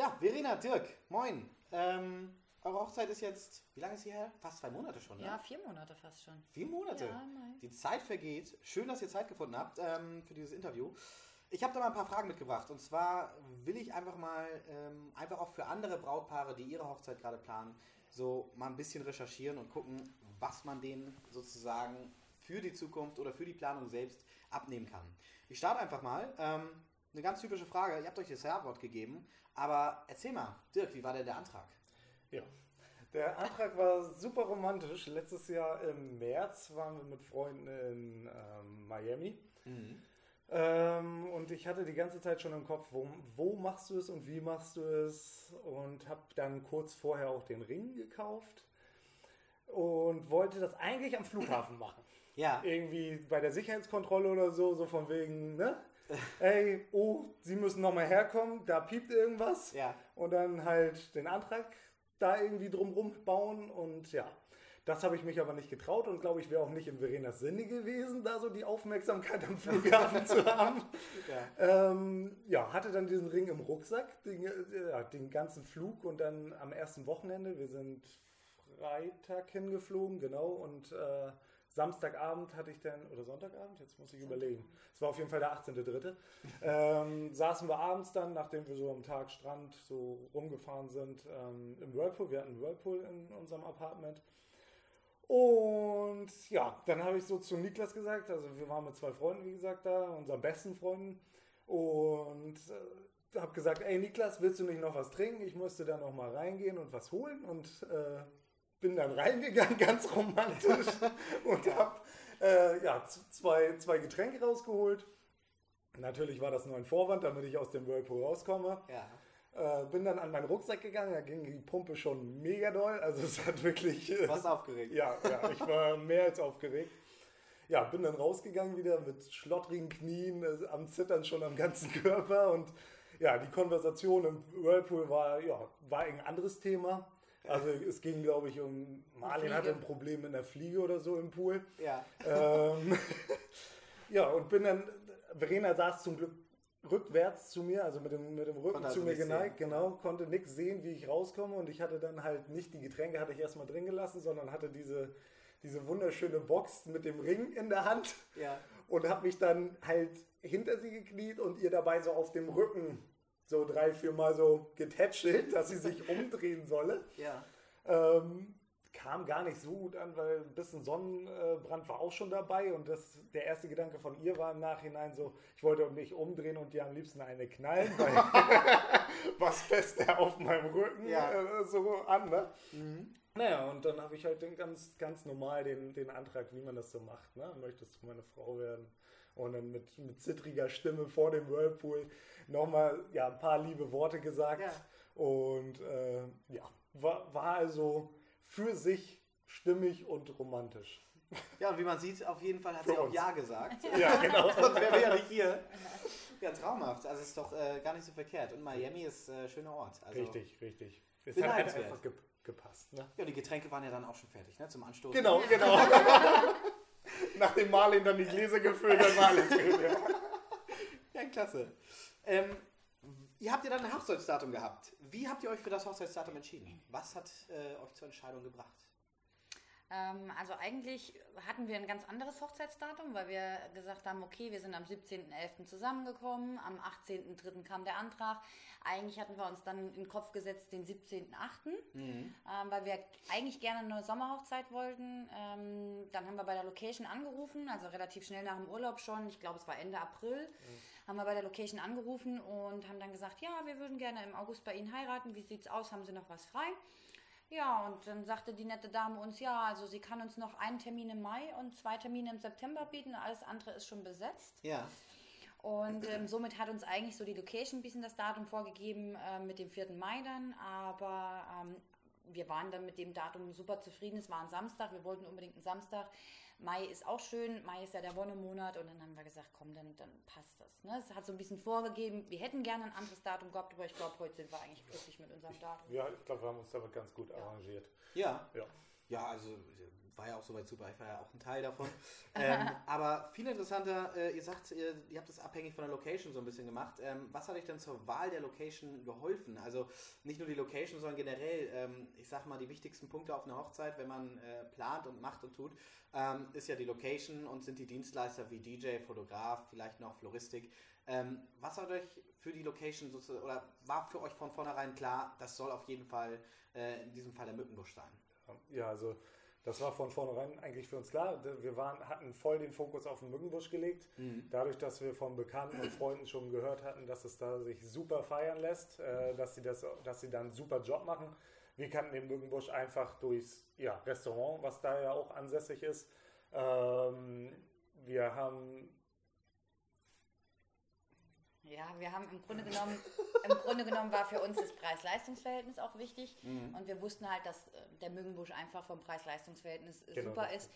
Ja, Verena, Dirk, moin. Ähm, eure Hochzeit ist jetzt, wie lange ist sie her? Fast zwei Monate schon, ne? Ja, vier Monate fast schon. Vier Monate. Ja, nein. Die Zeit vergeht. Schön, dass ihr Zeit gefunden habt ähm, für dieses Interview. Ich habe da mal ein paar Fragen mitgebracht. Und zwar will ich einfach mal, ähm, einfach auch für andere Brautpaare, die ihre Hochzeit gerade planen, so mal ein bisschen recherchieren und gucken, was man denen sozusagen für die Zukunft oder für die Planung selbst abnehmen kann. Ich starte einfach mal. Ähm, eine ganz typische Frage. Ihr habt euch das Ja-Wort gegeben, aber erzähl mal, Dirk, wie war denn der Antrag? Ja. Der Antrag war super romantisch. Letztes Jahr im März waren wir mit Freunden in ähm, Miami. Ähm, und ich hatte die ganze Zeit schon im Kopf, wo, wo machst du es und wie machst du es? Und habe dann kurz vorher auch den Ring gekauft und wollte das eigentlich am Flughafen machen. Ja. Irgendwie bei der Sicherheitskontrolle oder so, so von wegen, ne? Ey, oh, Sie müssen nochmal herkommen, da piept irgendwas. Ja. Und dann halt den Antrag da irgendwie drumrum bauen und ja. Das habe ich mich aber nicht getraut und glaube ich wäre auch nicht in Verenas Sinne gewesen, da so die Aufmerksamkeit am Flughafen zu haben. Ja. Ähm, ja, hatte dann diesen Ring im Rucksack, den, ja, den ganzen Flug und dann am ersten Wochenende, wir sind Freitag hingeflogen, genau, und äh, Samstagabend hatte ich dann, oder Sonntagabend, jetzt muss ich überlegen, es war auf jeden Fall der 18.3., ähm, saßen wir abends dann, nachdem wir so am Tag Strand so rumgefahren sind, ähm, im Whirlpool, wir hatten einen Whirlpool in unserem Apartment. Und ja, dann habe ich so zu Niklas gesagt, also wir waren mit zwei Freunden, wie gesagt, da, unseren besten Freunden. Und äh, habe gesagt, ey Niklas, willst du nicht noch was trinken? Ich musste da noch mal reingehen und was holen. Und äh, bin dann reingegangen, ganz romantisch. und habe äh, ja, zwei, zwei Getränke rausgeholt. Natürlich war das nur ein Vorwand, damit ich aus dem Whirlpool rauskomme. Ja. Äh, bin dann an meinen Rucksack gegangen, da ging die Pumpe schon mega doll. Also es hat wirklich... äh, Warst aufgeregt? ja, ja, ich war mehr als aufgeregt. Ja, bin dann rausgegangen wieder mit schlottrigen Knien, äh, am Zittern schon am ganzen Körper und ja, die Konversation im Whirlpool war, ja, war ein anderes Thema. Also es ging, glaube ich, um, Marlin hatte ein Problem mit einer Fliege oder so im Pool. Ja. Ähm, ja, und bin dann, Verena saß zum Glück rückwärts zu mir, also mit dem, mit dem Rücken Konnte zu also mir geneigt, sehen. genau, konnte nichts sehen, wie ich rauskomme und ich hatte dann halt nicht die Getränke, hatte ich erstmal drin gelassen, sondern hatte diese, diese wunderschöne Box mit dem Ring in der Hand Ja. und habe mich dann halt hinter sie gekniet und ihr dabei so auf dem Rücken so drei, vier Mal so getätschelt, dass sie sich umdrehen solle. Ja. Ähm, kam gar nicht so gut an, weil ein bisschen Sonnenbrand war auch schon dabei und das, der erste Gedanke von ihr war im Nachhinein so, ich wollte mich umdrehen und dir am liebsten eine knallen, weil was fest er auf meinem Rücken Ja. äh, so an, ne? Naja, und dann habe ich halt den ganz, ganz normal den, den Antrag, wie man das so macht, ne? Möchtest du meine Frau werden? Und dann mit, mit zittriger Stimme vor dem Whirlpool nochmal ja, ein paar liebe Worte gesagt. Ja. Und äh, ja, war, war also für sich stimmig und romantisch. Ja, und wie man sieht, auf jeden Fall hat Für sie auch uns. Ja gesagt. Ja, genau. Sonst wären wir ja nicht hier. Ja, traumhaft. Also ist doch äh, gar nicht so verkehrt. Und Miami ist äh, schöner Ort. Also, richtig, richtig. Es hat halt einfach ge gepasst. Ne? Ja, die Getränke waren ja dann auch schon fertig, ne? Zum Anstoßen. Genau, genau. Nachdem Marlin dann die Gläser gefüllt hat, war. Ja, klasse. Ähm, ihr habt ja dann ein Hochzeitsdatum gehabt. Wie habt ihr euch für das Hochzeitsdatum entschieden? Was hat äh, euch zur Entscheidung gebracht? Ähm, also eigentlich hatten wir ein ganz anderes Hochzeitsdatum, weil wir gesagt haben, okay, wir sind am 17.11. zusammengekommen, am 18.03. kam der Antrag. Eigentlich hatten wir uns dann in den Kopf gesetzt den 17.08., ähm, weil wir eigentlich gerne eine Sommerhochzeit wollten. Ähm, dann haben wir bei der Location angerufen, also relativ schnell nach dem Urlaub schon, ich glaube es war Ende April, haben wir bei der Location angerufen und haben dann gesagt, ja, wir würden gerne im August bei Ihnen heiraten, wie sieht's aus, haben Sie noch was frei? Ja, und dann sagte die nette Dame uns, ja, also sie kann uns noch einen Termin im Mai und zwei Termine im September bieten, alles andere ist schon besetzt. Ja. Und ähm, somit hat uns eigentlich so die Location ein bisschen das Datum vorgegeben äh, mit dem 4. Mai dann, aber ähm, wir waren dann mit dem Datum super zufrieden. Es war ein Samstag, wir wollten unbedingt einen Samstag. Mai ist auch schön, Mai ist ja der Wonnemonat und dann haben wir gesagt, komm, dann, dann passt das. Ne? Es hat so ein bisschen vorgegeben, wir hätten gerne ein anderes Datum gehabt, aber ich glaube, heute sind wir eigentlich glücklich mit unserem Datum. Ja, ich glaube, wir haben uns damit ganz gut arrangiert. Ja. Ja. Ja, also war ja auch soweit super, ich war ja auch ein Teil davon. ähm, aber viel interessanter, äh, ihr sagt, ihr, ihr, habt das abhängig von der Location so ein bisschen gemacht. Ähm, was hat euch denn zur Wahl der Location geholfen? Also nicht nur die Location, sondern generell, ähm, ich sag mal, die wichtigsten Punkte auf einer Hochzeit, wenn man äh, plant und macht und tut, ähm, ist ja die Location und sind die Dienstleister wie DJ, Fotograf, vielleicht noch Floristik. Ähm, was hat euch für die Location sozusagen, oder war für euch von vornherein klar, das soll auf jeden Fall äh, in diesem Fall der Mückenbusch sein? Ja, also das war von vornherein eigentlich für uns klar. Wir waren, hatten voll den Fokus auf den Mückenbusch gelegt. Mhm. Dadurch, dass wir von Bekannten und Freunden schon gehört hatten, dass es da sich super feiern lässt, äh, dass, sie das, dass sie da einen super Job machen. Wir kannten den Mückenbusch einfach durchs ja, Restaurant, was da ja auch ansässig ist. Ähm, wir haben ja, wir haben im Grunde genommen, im Grunde genommen war für uns das Preis-Leistungs-Verhältnis auch wichtig. Mhm. Und wir wussten halt, dass äh, der Mögenbusch einfach vom Preis-Leistungs-Verhältnis genau. super ist.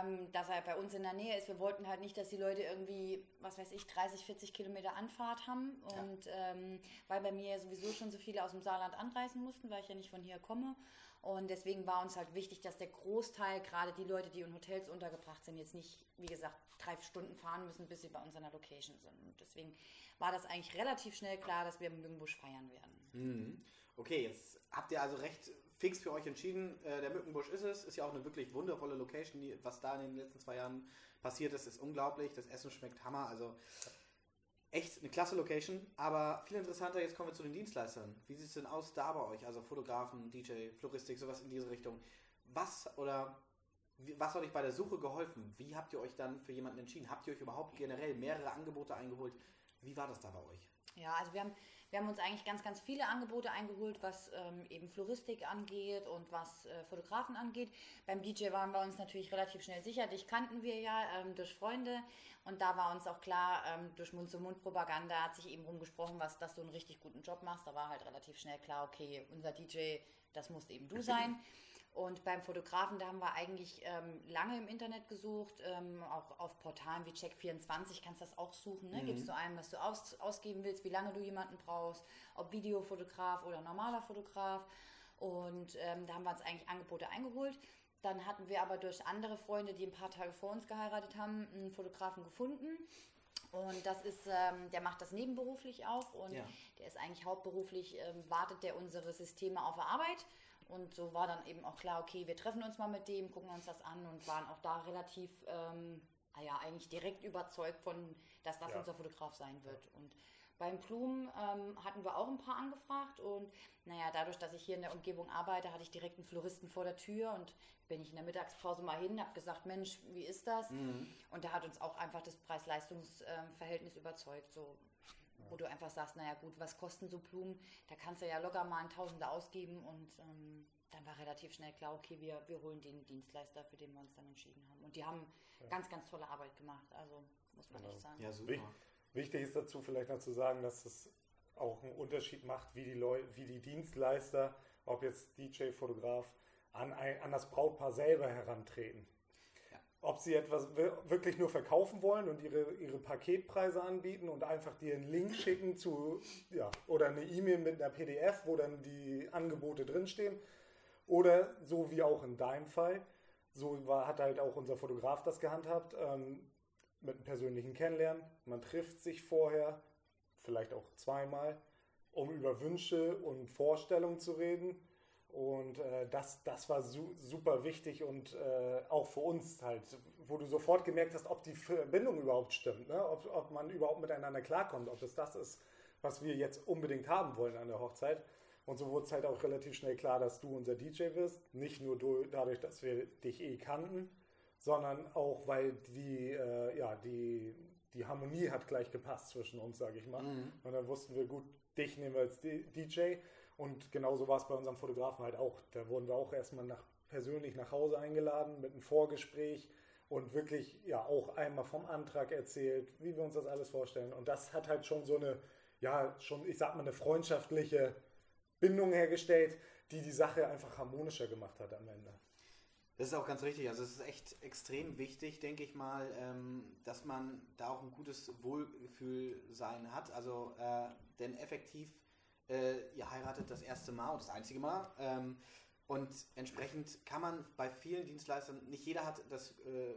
Ähm, dass er bei uns in der Nähe ist. Wir wollten halt nicht, dass die Leute irgendwie, was weiß ich, 30, 40 Kilometer Anfahrt haben. Und ja. ähm, weil bei mir sowieso schon so viele aus dem Saarland anreisen mussten, weil ich ja nicht von hier komme. Und deswegen war uns halt wichtig, dass der Großteil, gerade die Leute, die in Hotels untergebracht sind, jetzt nicht, wie gesagt, drei Stunden fahren müssen, bis sie bei uns an der Location sind. Und deswegen war das eigentlich relativ schnell klar, dass wir im Mückenbusch feiern werden. Mhm. Okay, jetzt habt ihr also recht fix für euch entschieden. Äh, der Mückenbusch ist es. Ist ja auch eine wirklich wundervolle Location. Die, was da in den letzten zwei Jahren passiert ist, ist unglaublich. Das Essen schmeckt Hammer. Also echt eine klasse Location. Aber viel interessanter, jetzt kommen wir zu den Dienstleistern. Wie sieht es denn aus da bei euch? Also Fotografen, DJ, Floristik, sowas in diese Richtung. Was oder was hat euch bei der Suche geholfen? Wie habt ihr euch dann für jemanden entschieden? Habt ihr euch überhaupt generell mehrere Angebote eingeholt? Wie war das da bei euch? Ja, also wir haben, wir haben uns eigentlich ganz, ganz viele Angebote eingeholt, was ähm, eben Floristik angeht und was äh, Fotografen angeht. Beim DJ waren wir uns natürlich relativ schnell sicher. Dich kannten wir ja ähm, durch Freunde und da war uns auch klar, ähm, durch Mund-zu-Mund-Propaganda hat sich eben rumgesprochen, was, dass du einen richtig guten Job machst. Da war halt relativ schnell klar, okay, unser DJ, das muss eben du sein. Und beim Fotografen, da haben wir eigentlich ähm, lange im Internet gesucht, ähm, auch auf Portalen wie Check24 kannst du das auch suchen. Ne? Mhm. Gibst du ein, was du aus, ausgeben willst, wie lange du jemanden brauchst, ob Videofotograf oder normaler Fotograf. Und ähm, da haben wir uns eigentlich Angebote eingeholt. Dann hatten wir aber durch andere Freunde, die ein paar Tage vor uns geheiratet haben, einen Fotografen gefunden. Und das ist, ähm, der macht das nebenberuflich auch und ja. der ist eigentlich hauptberuflich, ähm, wartet der unsere Systeme auf Arbeit und so war dann eben auch klar, okay, wir treffen uns mal mit dem, gucken uns das an und waren auch da relativ, ähm, naja, ah eigentlich direkt überzeugt von, dass das ja. unser Fotograf sein wird. Und beim Blumen ähm, hatten wir auch ein paar angefragt und naja, dadurch, dass ich hier in der Umgebung arbeite, hatte ich direkt einen Floristen vor der Tür und bin ich in der Mittagspause mal hin, habe gesagt, Mensch, wie ist das? Mhm. Und der hat uns auch einfach das Preis-Leistungs-Verhältnis überzeugt. So, wo du einfach sagst, naja gut, was kosten so Blumen? Da kannst du ja locker mal ein Tausender ausgeben und ähm, dann war relativ schnell klar, okay, wir, wir holen den Dienstleister, für den wir uns dann entschieden haben. Und die haben ja. ganz, ganz tolle Arbeit gemacht, also muss man genau. echt sagen. Ja, super. Wichtig ist dazu vielleicht noch zu sagen, dass es auch einen Unterschied macht, wie die, Leute, wie die Dienstleister, ob jetzt DJ, Fotograf, an, ein, an das Brautpaar selber herantreten ob sie etwas wirklich nur verkaufen wollen und ihre, ihre Paketpreise anbieten und einfach dir einen Link schicken zu, ja, oder eine E-Mail mit einer PDF, wo dann die Angebote drinstehen. Oder so wie auch in deinem Fall, so war, hat halt auch unser Fotograf das gehandhabt, ähm, mit einem persönlichen Kennenlernen. Man trifft sich vorher, vielleicht auch zweimal, um über Wünsche und Vorstellungen zu reden und äh, das, das war su super wichtig und äh, auch für uns halt, wo du sofort gemerkt hast, ob die Verbindung überhaupt stimmt, ne? ob, ob man überhaupt miteinander klarkommt, ob es das ist, was wir jetzt unbedingt haben wollen an der Hochzeit. Und so wurde es halt auch relativ schnell klar, dass du unser DJ bist. Nicht nur du, dadurch, dass wir dich eh kannten, sondern auch, weil die, äh, ja, die, die Harmonie hat gleich gepasst zwischen uns, sage ich mal. Mhm. Und dann wussten wir, gut, dich nehmen wir als DJ. Und genauso war es bei unserem Fotografen halt auch. Da wurden wir auch erstmal nach, persönlich nach Hause eingeladen mit einem Vorgespräch und wirklich ja auch einmal vom Antrag erzählt, wie wir uns das alles vorstellen. Und das hat halt schon so eine, ja, schon, ich sag mal, eine freundschaftliche Bindung hergestellt, die die Sache einfach harmonischer gemacht hat am Ende. Das ist auch ganz richtig. Also es ist echt extrem wichtig, denke ich mal, ähm, dass man da auch ein gutes Wohlgefühl sein hat. Also äh, denn effektiv äh, ihr heiratet das erste Mal und das einzige Mal. Ähm, Und entsprechend kann man bei vielen Dienstleistern, nicht jeder hat das, äh,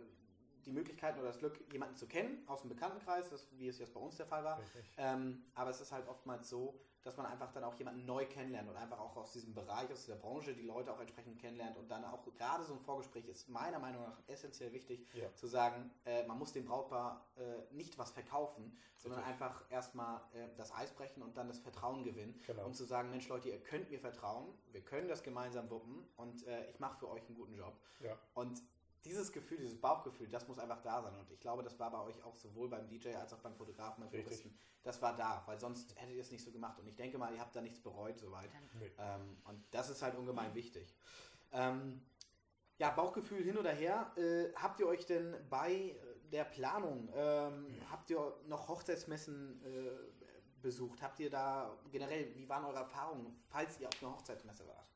die Möglichkeiten oder das Glück, jemanden zu kennen aus dem Bekanntenkreis, das, wie es jetzt bei uns der Fall war. Ähm, aber es ist halt oftmals so, dass man einfach dann auch jemanden neu kennenlernt und einfach auch aus diesem Bereich, aus dieser Branche die Leute auch entsprechend kennenlernt und dann auch gerade so ein Vorgespräch ist meiner Meinung nach essentiell wichtig, Ja. zu sagen, äh, man muss dem Brautpaar äh, nicht was verkaufen, sondern einfach erstmal äh, das Eis brechen und dann das Vertrauen gewinnen Genau. und zu sagen, Mensch Leute, ihr könnt mir vertrauen, wir können das gemeinsam wuppen und äh, ich mache für euch einen guten Job. Ja. Und dieses Gefühl, dieses Bauchgefühl, das muss einfach da sein. Und ich glaube, das war bei euch auch sowohl beim DJ als auch beim Fotografen, beim. Floristen. Das war da, weil sonst hättet ihr es nicht so gemacht. Und ich denke mal, ihr habt da nichts bereut soweit. Nee. Ähm, und das ist halt ungemein wichtig. Ähm, ja, Bauchgefühl hin oder her. Äh, habt ihr euch denn bei der Planung, ähm, habt ihr noch Hochzeitsmessen äh, besucht? Habt ihr da generell, wie waren eure Erfahrungen, falls ihr auf einer Hochzeitsmesse wart?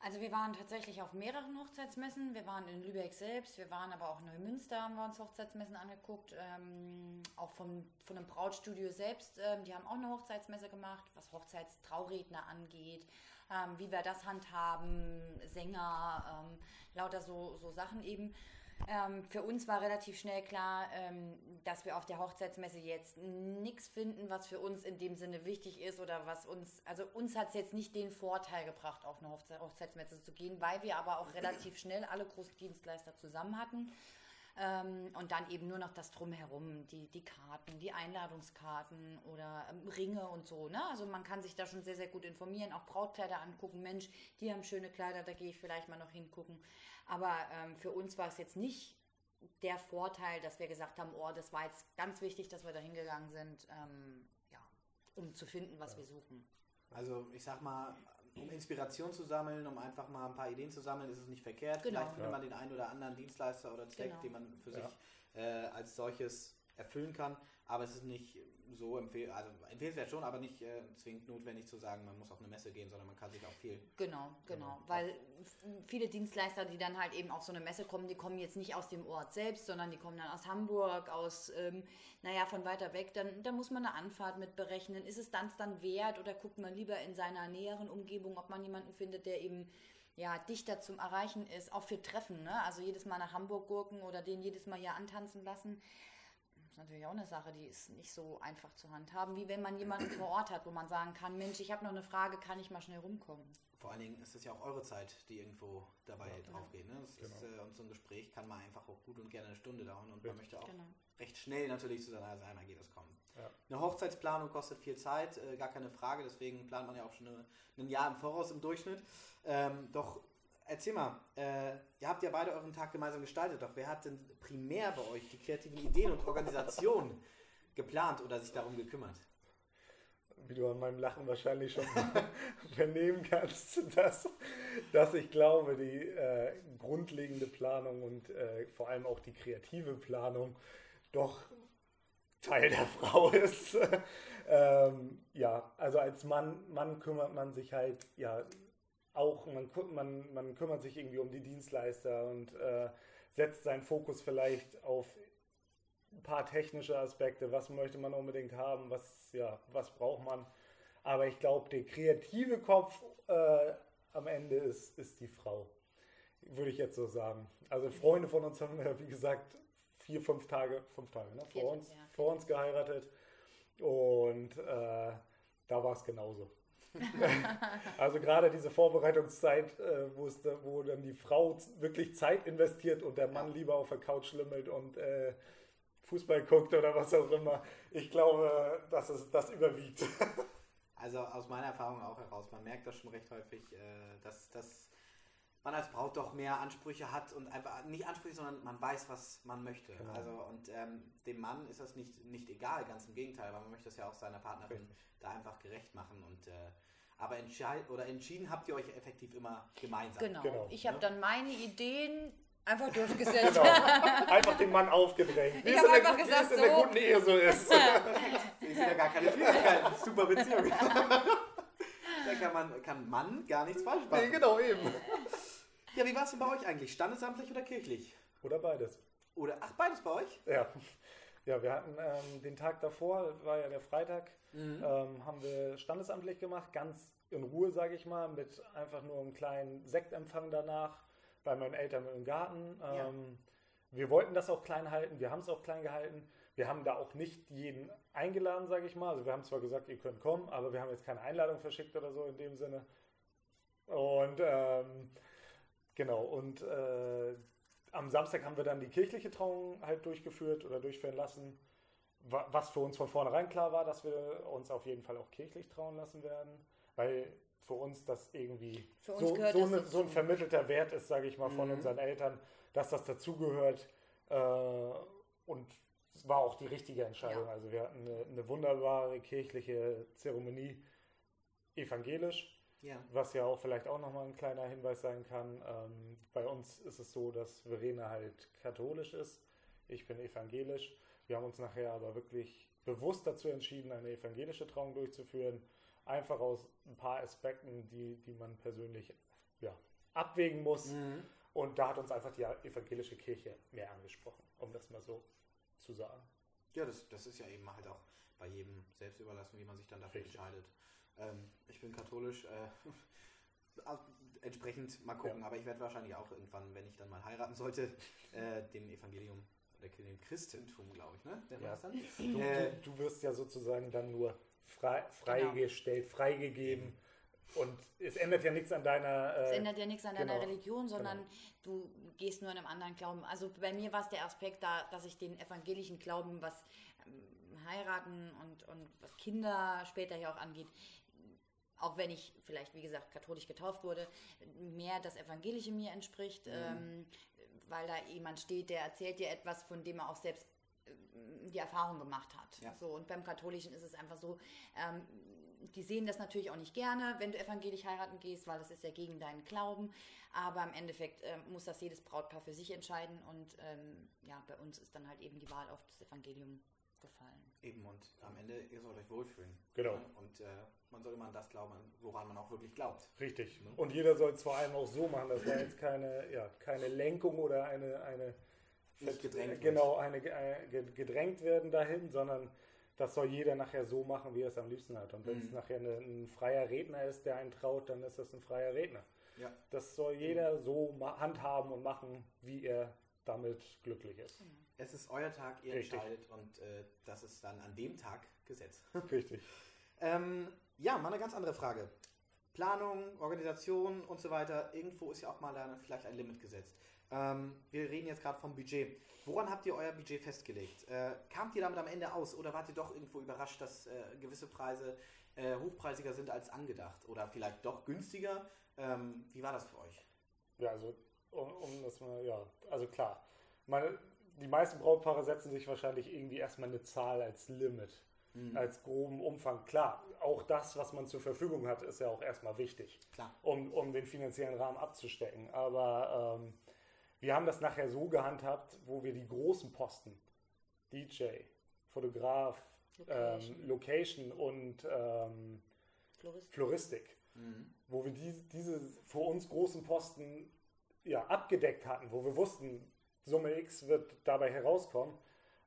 Also wir waren tatsächlich auf mehreren Hochzeitsmessen. Wir waren in Lübeck selbst, wir waren aber auch in Neumünster, haben wir uns Hochzeitsmessen angeguckt. Ähm, auch vom, von einem Brautstudio selbst, ähm, die haben auch eine Hochzeitsmesse gemacht, was Hochzeitstrauredner angeht, ähm, wie wir das handhaben, Sänger, ähm, lauter so, so Sachen eben. Ähm, für uns war relativ schnell klar, ähm, dass wir auf der Hochzeitsmesse jetzt nichts finden, was für uns in dem Sinne wichtig ist oder was uns, also uns hat es jetzt nicht den Vorteil gebracht, auf eine Hochze Hochzeitsmesse zu gehen, weil wir aber auch relativ schnell alle großen Dienstleister zusammen hatten. Ähm, und dann eben nur noch das Drumherum, die, die Karten, die Einladungskarten oder ähm, Ringe und so. Ne? Also man kann sich da schon sehr, sehr gut informieren, auch Brautkleider angucken. Mensch, die haben schöne Kleider, da gehe ich vielleicht mal noch hingucken. Aber ähm, für uns war es jetzt nicht der Vorteil, dass wir gesagt haben, oh, das war jetzt ganz wichtig, dass wir da hingegangen sind, ähm, ja, um zu finden, was wir suchen. Also ich sag mal, um Inspiration zu sammeln, um einfach mal ein paar Ideen zu sammeln, ist es nicht verkehrt. Genau. Vielleicht findet Ja. man den einen oder anderen Dienstleister oder Zweck, Genau. den man für Ja. sich äh, als solches erfüllen kann. Aber es ist nicht so empfehl also empfehlenswert schon, aber nicht äh, zwingend notwendig zu sagen, man muss auf eine Messe gehen, sondern man kann sich auch viel. Genau, genau. Weil f- viele Dienstleister, die dann halt eben auf so eine Messe kommen, die kommen jetzt nicht aus dem Ort selbst, sondern die kommen dann aus Hamburg, aus, ähm, naja, von weiter weg. Dann, dann muss man eine Anfahrt mit berechnen. Ist es dann dann wert oder guckt man lieber in seiner näheren Umgebung, ob man jemanden findet, der eben ja, dichter zum Erreichen ist, auch für Treffen. Ne? Also jedes Mal nach Hamburg gurken oder den jedes Mal hier antanzen lassen. Das ist natürlich auch eine Sache, die ist nicht so einfach zu handhaben, wie wenn man jemanden vor Ort hat, wo man sagen kann, Mensch, ich habe noch eine Frage, kann ich mal schnell rumkommen? Vor allen Dingen ist es ja auch eure Zeit, die irgendwo dabei drauf geht. Ne? Das ist, Genau. äh, und so ein Gespräch kann mal einfach auch gut und gerne eine Stunde dauern und man Richtig. möchte auch Genau. recht schnell natürlich zu seiner einmal geht es kommen. Ja. Eine Hochzeitsplanung kostet viel Zeit, äh, gar keine Frage, deswegen plant man ja auch schon eine, ein Jahr im Voraus im Durchschnitt. Ähm, doch erzähl mal, äh, ihr habt ja beide euren Tag gemeinsam gestaltet, doch wer hat denn primär bei euch die kreativen Ideen und Organisationen geplant oder sich darum gekümmert? wie du an meinem Lachen wahrscheinlich schon vernehmen kannst, dass, dass ich glaube, die äh, grundlegende Planung und äh, vor allem auch die kreative Planung doch Teil der Frau ist. ähm, ja, also als Mann, Mann kümmert man sich halt ja auch, man, man, man kümmert sich irgendwie um die Dienstleister und äh, setzt seinen Fokus vielleicht auf ein paar technische Aspekte, was möchte man unbedingt haben, was, ja, was braucht man. Aber ich glaube, der kreative Kopf äh, am Ende ist, ist die Frau. Würde ich jetzt so sagen. Also Freunde von uns haben, ja, wie gesagt, vier, fünf Tage, fünf Tage, ne, vor, uns, vor uns geheiratet. Und äh, da war es genauso. also gerade diese Vorbereitungszeit, äh, wo, es wo dann die Frau wirklich Zeit investiert und der Mann lieber auf der Couch schlimmelt und äh, Fußball guckt oder was auch immer. Ich glaube, dass es das überwiegt. Also aus meiner Erfahrung auch heraus, man merkt das schon recht häufig, äh, dass, dass man als Braut doch mehr Ansprüche hat und einfach nicht Ansprüche, sondern man weiß, was man möchte. Genau. Also und ähm, dem Mann ist das nicht, nicht egal, ganz im Gegenteil, weil man möchte es ja auch seiner Partnerin Richtig. da einfach gerecht machen und äh, aber entscheid oder entschieden habt ihr euch effektiv immer gemeinsam. Genau. Genau, Ich habe ne? dann meine Ideen einfach durchgesetzt. genau. Einfach den Mann aufgedrängt. Wie Ich es hab in der einfach guten- wie gesagt, es in der so. guten Ehe so ist. Ich sehe ja gar keine Schwierigkeiten. Super Beziehung. da kann man kann Mann gar nichts falsch nee, machen. genau, eben. Ja, wie war es denn bei euch eigentlich? Standesamtlich oder kirchlich? Oder beides. Oder ach, beides bei euch? Ja. Ja, wir hatten ähm, den Tag davor, war ja der Freitag, mhm. ähm, haben wir standesamtlich gemacht, ganz in Ruhe, sage ich mal, mit einfach nur einem kleinen Sektempfang danach bei meinen Eltern im Garten. Ja. Ähm, wir wollten das auch klein halten, wir haben es auch klein gehalten. Wir haben da auch nicht jeden eingeladen, sage ich mal. Also wir haben zwar gesagt, ihr könnt kommen, aber wir haben jetzt keine Einladung verschickt oder so in dem Sinne. Und ähm, genau, und äh, am Samstag haben wir dann die kirchliche Trauung halt durchgeführt oder durchführen lassen. Was für uns von vornherein klar war, dass wir uns auf jeden Fall auch kirchlich trauen lassen werden, weil für uns das irgendwie uns so, so, eine, so, ein vermittelter Wert ist, sage ich mal, von mhm. unseren Eltern, dass das dazugehört. Äh, und es war auch die richtige Entscheidung. Ja. Also wir hatten eine, eine, wunderbare kirchliche Zeremonie, evangelisch, ja. was ja auch vielleicht auch nochmal ein kleiner Hinweis sein kann. Ähm, bei uns ist es so, dass Verena halt katholisch ist, ich bin evangelisch. Wir haben uns nachher aber wirklich bewusst dazu entschieden, eine evangelische Trauung durchzuführen, einfach aus ein paar Aspekten, die, die man persönlich ja, abwägen muss. Mhm. Und da hat uns einfach die evangelische Kirche mehr angesprochen, um das mal so zu sagen. Ja, das, das ist ja eben halt auch bei jedem selbst überlassen, wie man sich dann dafür Richtig. entscheidet. Ähm, ich bin katholisch, äh, entsprechend mal gucken, ja. aber ich werde wahrscheinlich auch irgendwann, wenn ich dann mal heiraten sollte, äh, dem Evangelium oder dem Christentum, glaube ich, ne? Ja. Du, äh, du, du, wirst ja sozusagen dann nur frei, freigestellt, genau. freigegeben. Und es ändert ja nichts an deiner. Äh, es ändert ja nichts an deiner genau, Religion, sondern genau. du gehst nur in einem anderen Glauben. Also bei mir war es der Aspekt da, dass ich den evangelischen Glauben, was ähm, heiraten und, und was Kinder später ja auch angeht, auch wenn ich vielleicht, wie gesagt, katholisch getauft wurde, mehr das Evangelische mir entspricht, mhm. ähm, weil da jemand steht, der erzählt dir etwas, von dem er auch selbst äh, die Erfahrung gemacht hat. Ja. So, und beim Katholischen ist es einfach so, ähm, die sehen das natürlich auch nicht gerne, wenn du evangelisch heiraten gehst, weil das ist ja gegen deinen Glauben. Aber im Endeffekt äh, muss das jedes Brautpaar für sich entscheiden. Und ähm, ja, bei uns ist dann halt eben die Wahl auf das Evangelium gefallen. Eben, und am Ende, ihr sollt euch wohlfühlen. Genau. Und äh, man soll immer an das glauben, woran man auch wirklich glaubt. Richtig. Mhm. Und jeder soll es vor allem auch so machen. Das war jetzt keine, ja, keine Lenkung oder eine, eine nicht gedrängt genau, eine, äh, gedrängt werden dahin, sondern das soll jeder nachher so machen, wie er es am liebsten hat. Und wenn es mhm. nachher eine, ein freier Redner ist, der einen traut, dann ist das ein freier Redner. Ja. Das soll jeder mhm. so handhaben und machen, wie er damit glücklich ist. Genau. Es ist euer Tag, ihr Richtig. entscheidet und äh, das ist dann an dem Tag Gesetz. Richtig. ähm, ja, mal eine ganz andere Frage. Planung, Organisation und so weiter. Irgendwo ist ja auch mal dann vielleicht ein Limit gesetzt. Ähm, wir reden jetzt gerade vom Budget. Woran habt ihr euer Budget festgelegt? Äh, kamt ihr damit am Ende aus oder wart ihr doch irgendwo überrascht, dass äh, gewisse Preise äh, hochpreisiger sind als angedacht oder vielleicht doch günstiger? Ähm, wie war das für euch? Ja, also um, um das mal, ja, also klar. Meine, die meisten Brautpaare setzen sich wahrscheinlich irgendwie erstmal eine Zahl als Limit, mhm. als groben Umfang. Klar, auch das, was man zur Verfügung hat, ist ja auch erstmal wichtig, Klar. Um, um den finanziellen Rahmen abzustecken. Aber ähm, wir haben das nachher so gehandhabt, wo wir die großen Posten, DJ, Fotograf, Location, ähm, Location und ähm, Floristik, Floristik mhm. wo wir diese, diese für uns großen Posten ja, abgedeckt hatten, wo wir wussten, Summe X wird dabei herauskommen,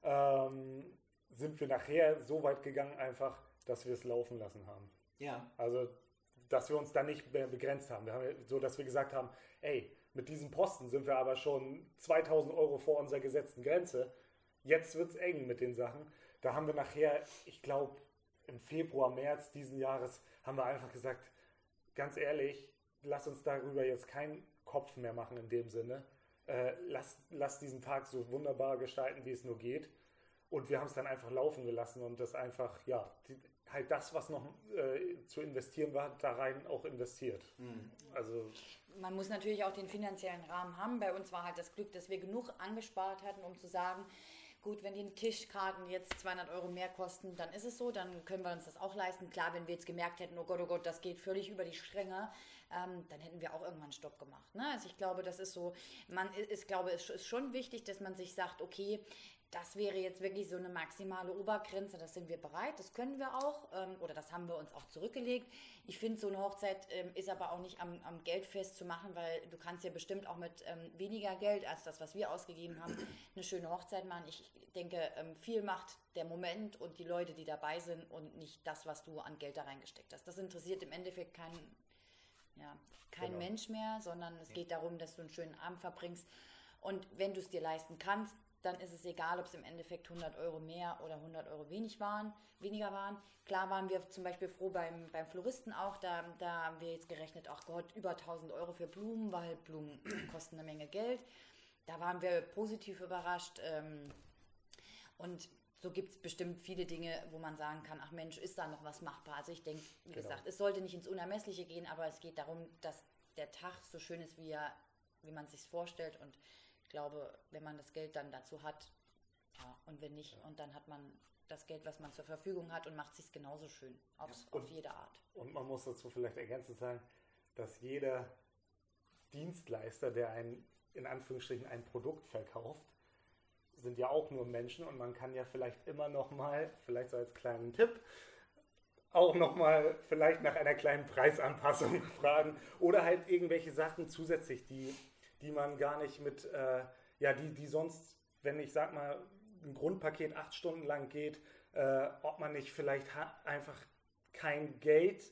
ähm, sind wir nachher so weit gegangen einfach, dass wir es laufen lassen haben. Ja. Also, dass wir uns da nicht mehr begrenzt haben. Wir haben so, dass wir gesagt haben, ey, mit diesem Posten sind wir aber schon 2000 Euro vor unserer gesetzten Grenze. Jetzt wird es eng mit den Sachen. Da haben wir nachher, ich glaube, im Februar, März diesen Jahres, haben wir einfach gesagt, ganz ehrlich, lass uns darüber jetzt keinen Kopf mehr machen in dem Sinne. Äh, lass, lass diesen Tag so wunderbar gestalten, wie es nur geht. Und wir haben es dann einfach laufen gelassen und das einfach, ja, die, halt das, was noch äh, zu investieren war, da rein auch investiert. Mhm. Also man muss natürlich auch den finanziellen Rahmen haben. Bei uns war halt das Glück, dass wir genug angespart hatten, um zu sagen, gut, wenn die Tischkarten jetzt 200 Euro mehr kosten, dann ist es so, dann können wir uns das auch leisten. Klar, wenn wir jetzt gemerkt hätten, oh Gott, oh Gott, das geht völlig über die Stränge, ähm, dann hätten wir auch irgendwann einen Stopp gemacht. Ne? Also ich glaube, das ist so, man ist, glaube, es ist schon wichtig, dass man sich sagt, okay, das wäre jetzt wirklich so eine maximale Obergrenze, das sind wir bereit, das können wir auch ähm, oder das haben wir uns auch zurückgelegt. Ich finde, so eine Hochzeit ähm, ist aber auch nicht am, am, Geld festzumachen, weil du kannst ja bestimmt auch mit ähm, weniger Geld als das, was wir ausgegeben haben, eine schöne Hochzeit machen. Ich denke, ähm, viel macht der Moment und die Leute, die dabei sind und nicht das, was du an Geld da reingesteckt hast. Das interessiert im Endeffekt keinen, ja, kein genau. Mensch mehr, sondern es geht darum, dass du einen schönen Abend verbringst. Und wenn du es dir leisten kannst, dann ist es egal, ob es im Endeffekt 100 Euro mehr oder 100 Euro wenig waren, weniger waren. Klar waren wir zum Beispiel froh beim, beim Floristen auch, da, da haben wir jetzt gerechnet, ach Gott, über 1000 Euro für Blumen, weil Blumen kosten eine Menge Geld. Da waren wir positiv überrascht. Ähm, und so gibt es bestimmt viele Dinge, wo man sagen kann, ach Mensch, ist da noch was machbar? Also ich denke, wie genau. gesagt, es sollte nicht ins Unermessliche gehen, aber es geht darum, dass der Tag so schön ist, wie, er, wie man sich vorstellt und glaube, wenn man das Geld dann dazu hat, ja, und wenn nicht, ja. und dann hat man das Geld, was man zur Verfügung hat und macht sich genauso schön, aufs, ja. auf jede Art. Und man muss dazu vielleicht ergänzend sagen, dass jeder Dienstleister, der ein, in Anführungsstrichen ein Produkt verkauft, sind ja auch nur Menschen und man kann ja vielleicht immer noch mal, vielleicht so als kleinen Tipp, auch noch mal vielleicht nach einer kleinen Preisanpassung fragen oder halt irgendwelche Sachen zusätzlich, die die man gar nicht mit, äh, ja, die, die sonst, wenn ich sag mal, ein Grundpaket acht Stunden lang geht, äh, ob man nicht vielleicht einfach kein Geld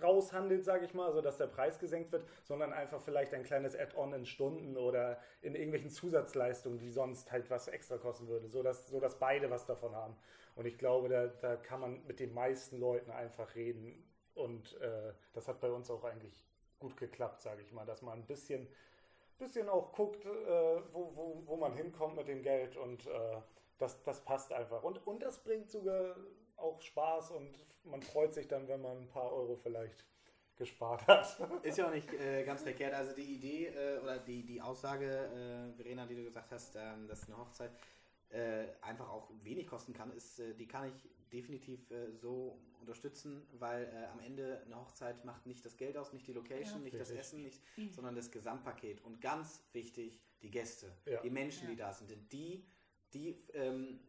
raushandelt, sage ich mal, sodass der Preis gesenkt wird, sondern einfach vielleicht ein kleines Add-on in Stunden oder in irgendwelchen Zusatzleistungen, die sonst halt was extra kosten würde, sodass, sodass beide was davon haben. Und ich glaube, da, da kann man mit den meisten Leuten einfach reden und äh, das hat bei uns auch eigentlich gut geklappt, sage ich mal, dass man ein bisschen bisschen auch guckt, äh, wo, wo, wo man hinkommt mit dem Geld und äh, das, das passt einfach. Und, und das bringt sogar auch Spaß und man freut sich dann, wenn man ein paar Euro vielleicht gespart hat. Ist ja auch nicht äh, ganz verkehrt. Also die Idee äh, oder die, die Aussage, äh, Verena, die du gesagt hast, ähm, dass eine Hochzeit äh, einfach auch wenig kosten kann, ist, äh, die kann ich definitiv äh, so unterstützen, weil äh, am Ende eine Hochzeit macht nicht das Geld aus, nicht die Location, ja, nicht richtig. das Essen, nicht, mhm. sondern das Gesamtpaket. Und ganz wichtig, die Gäste, ja. die Menschen, ja. die da sind. Denn die, die, ähm,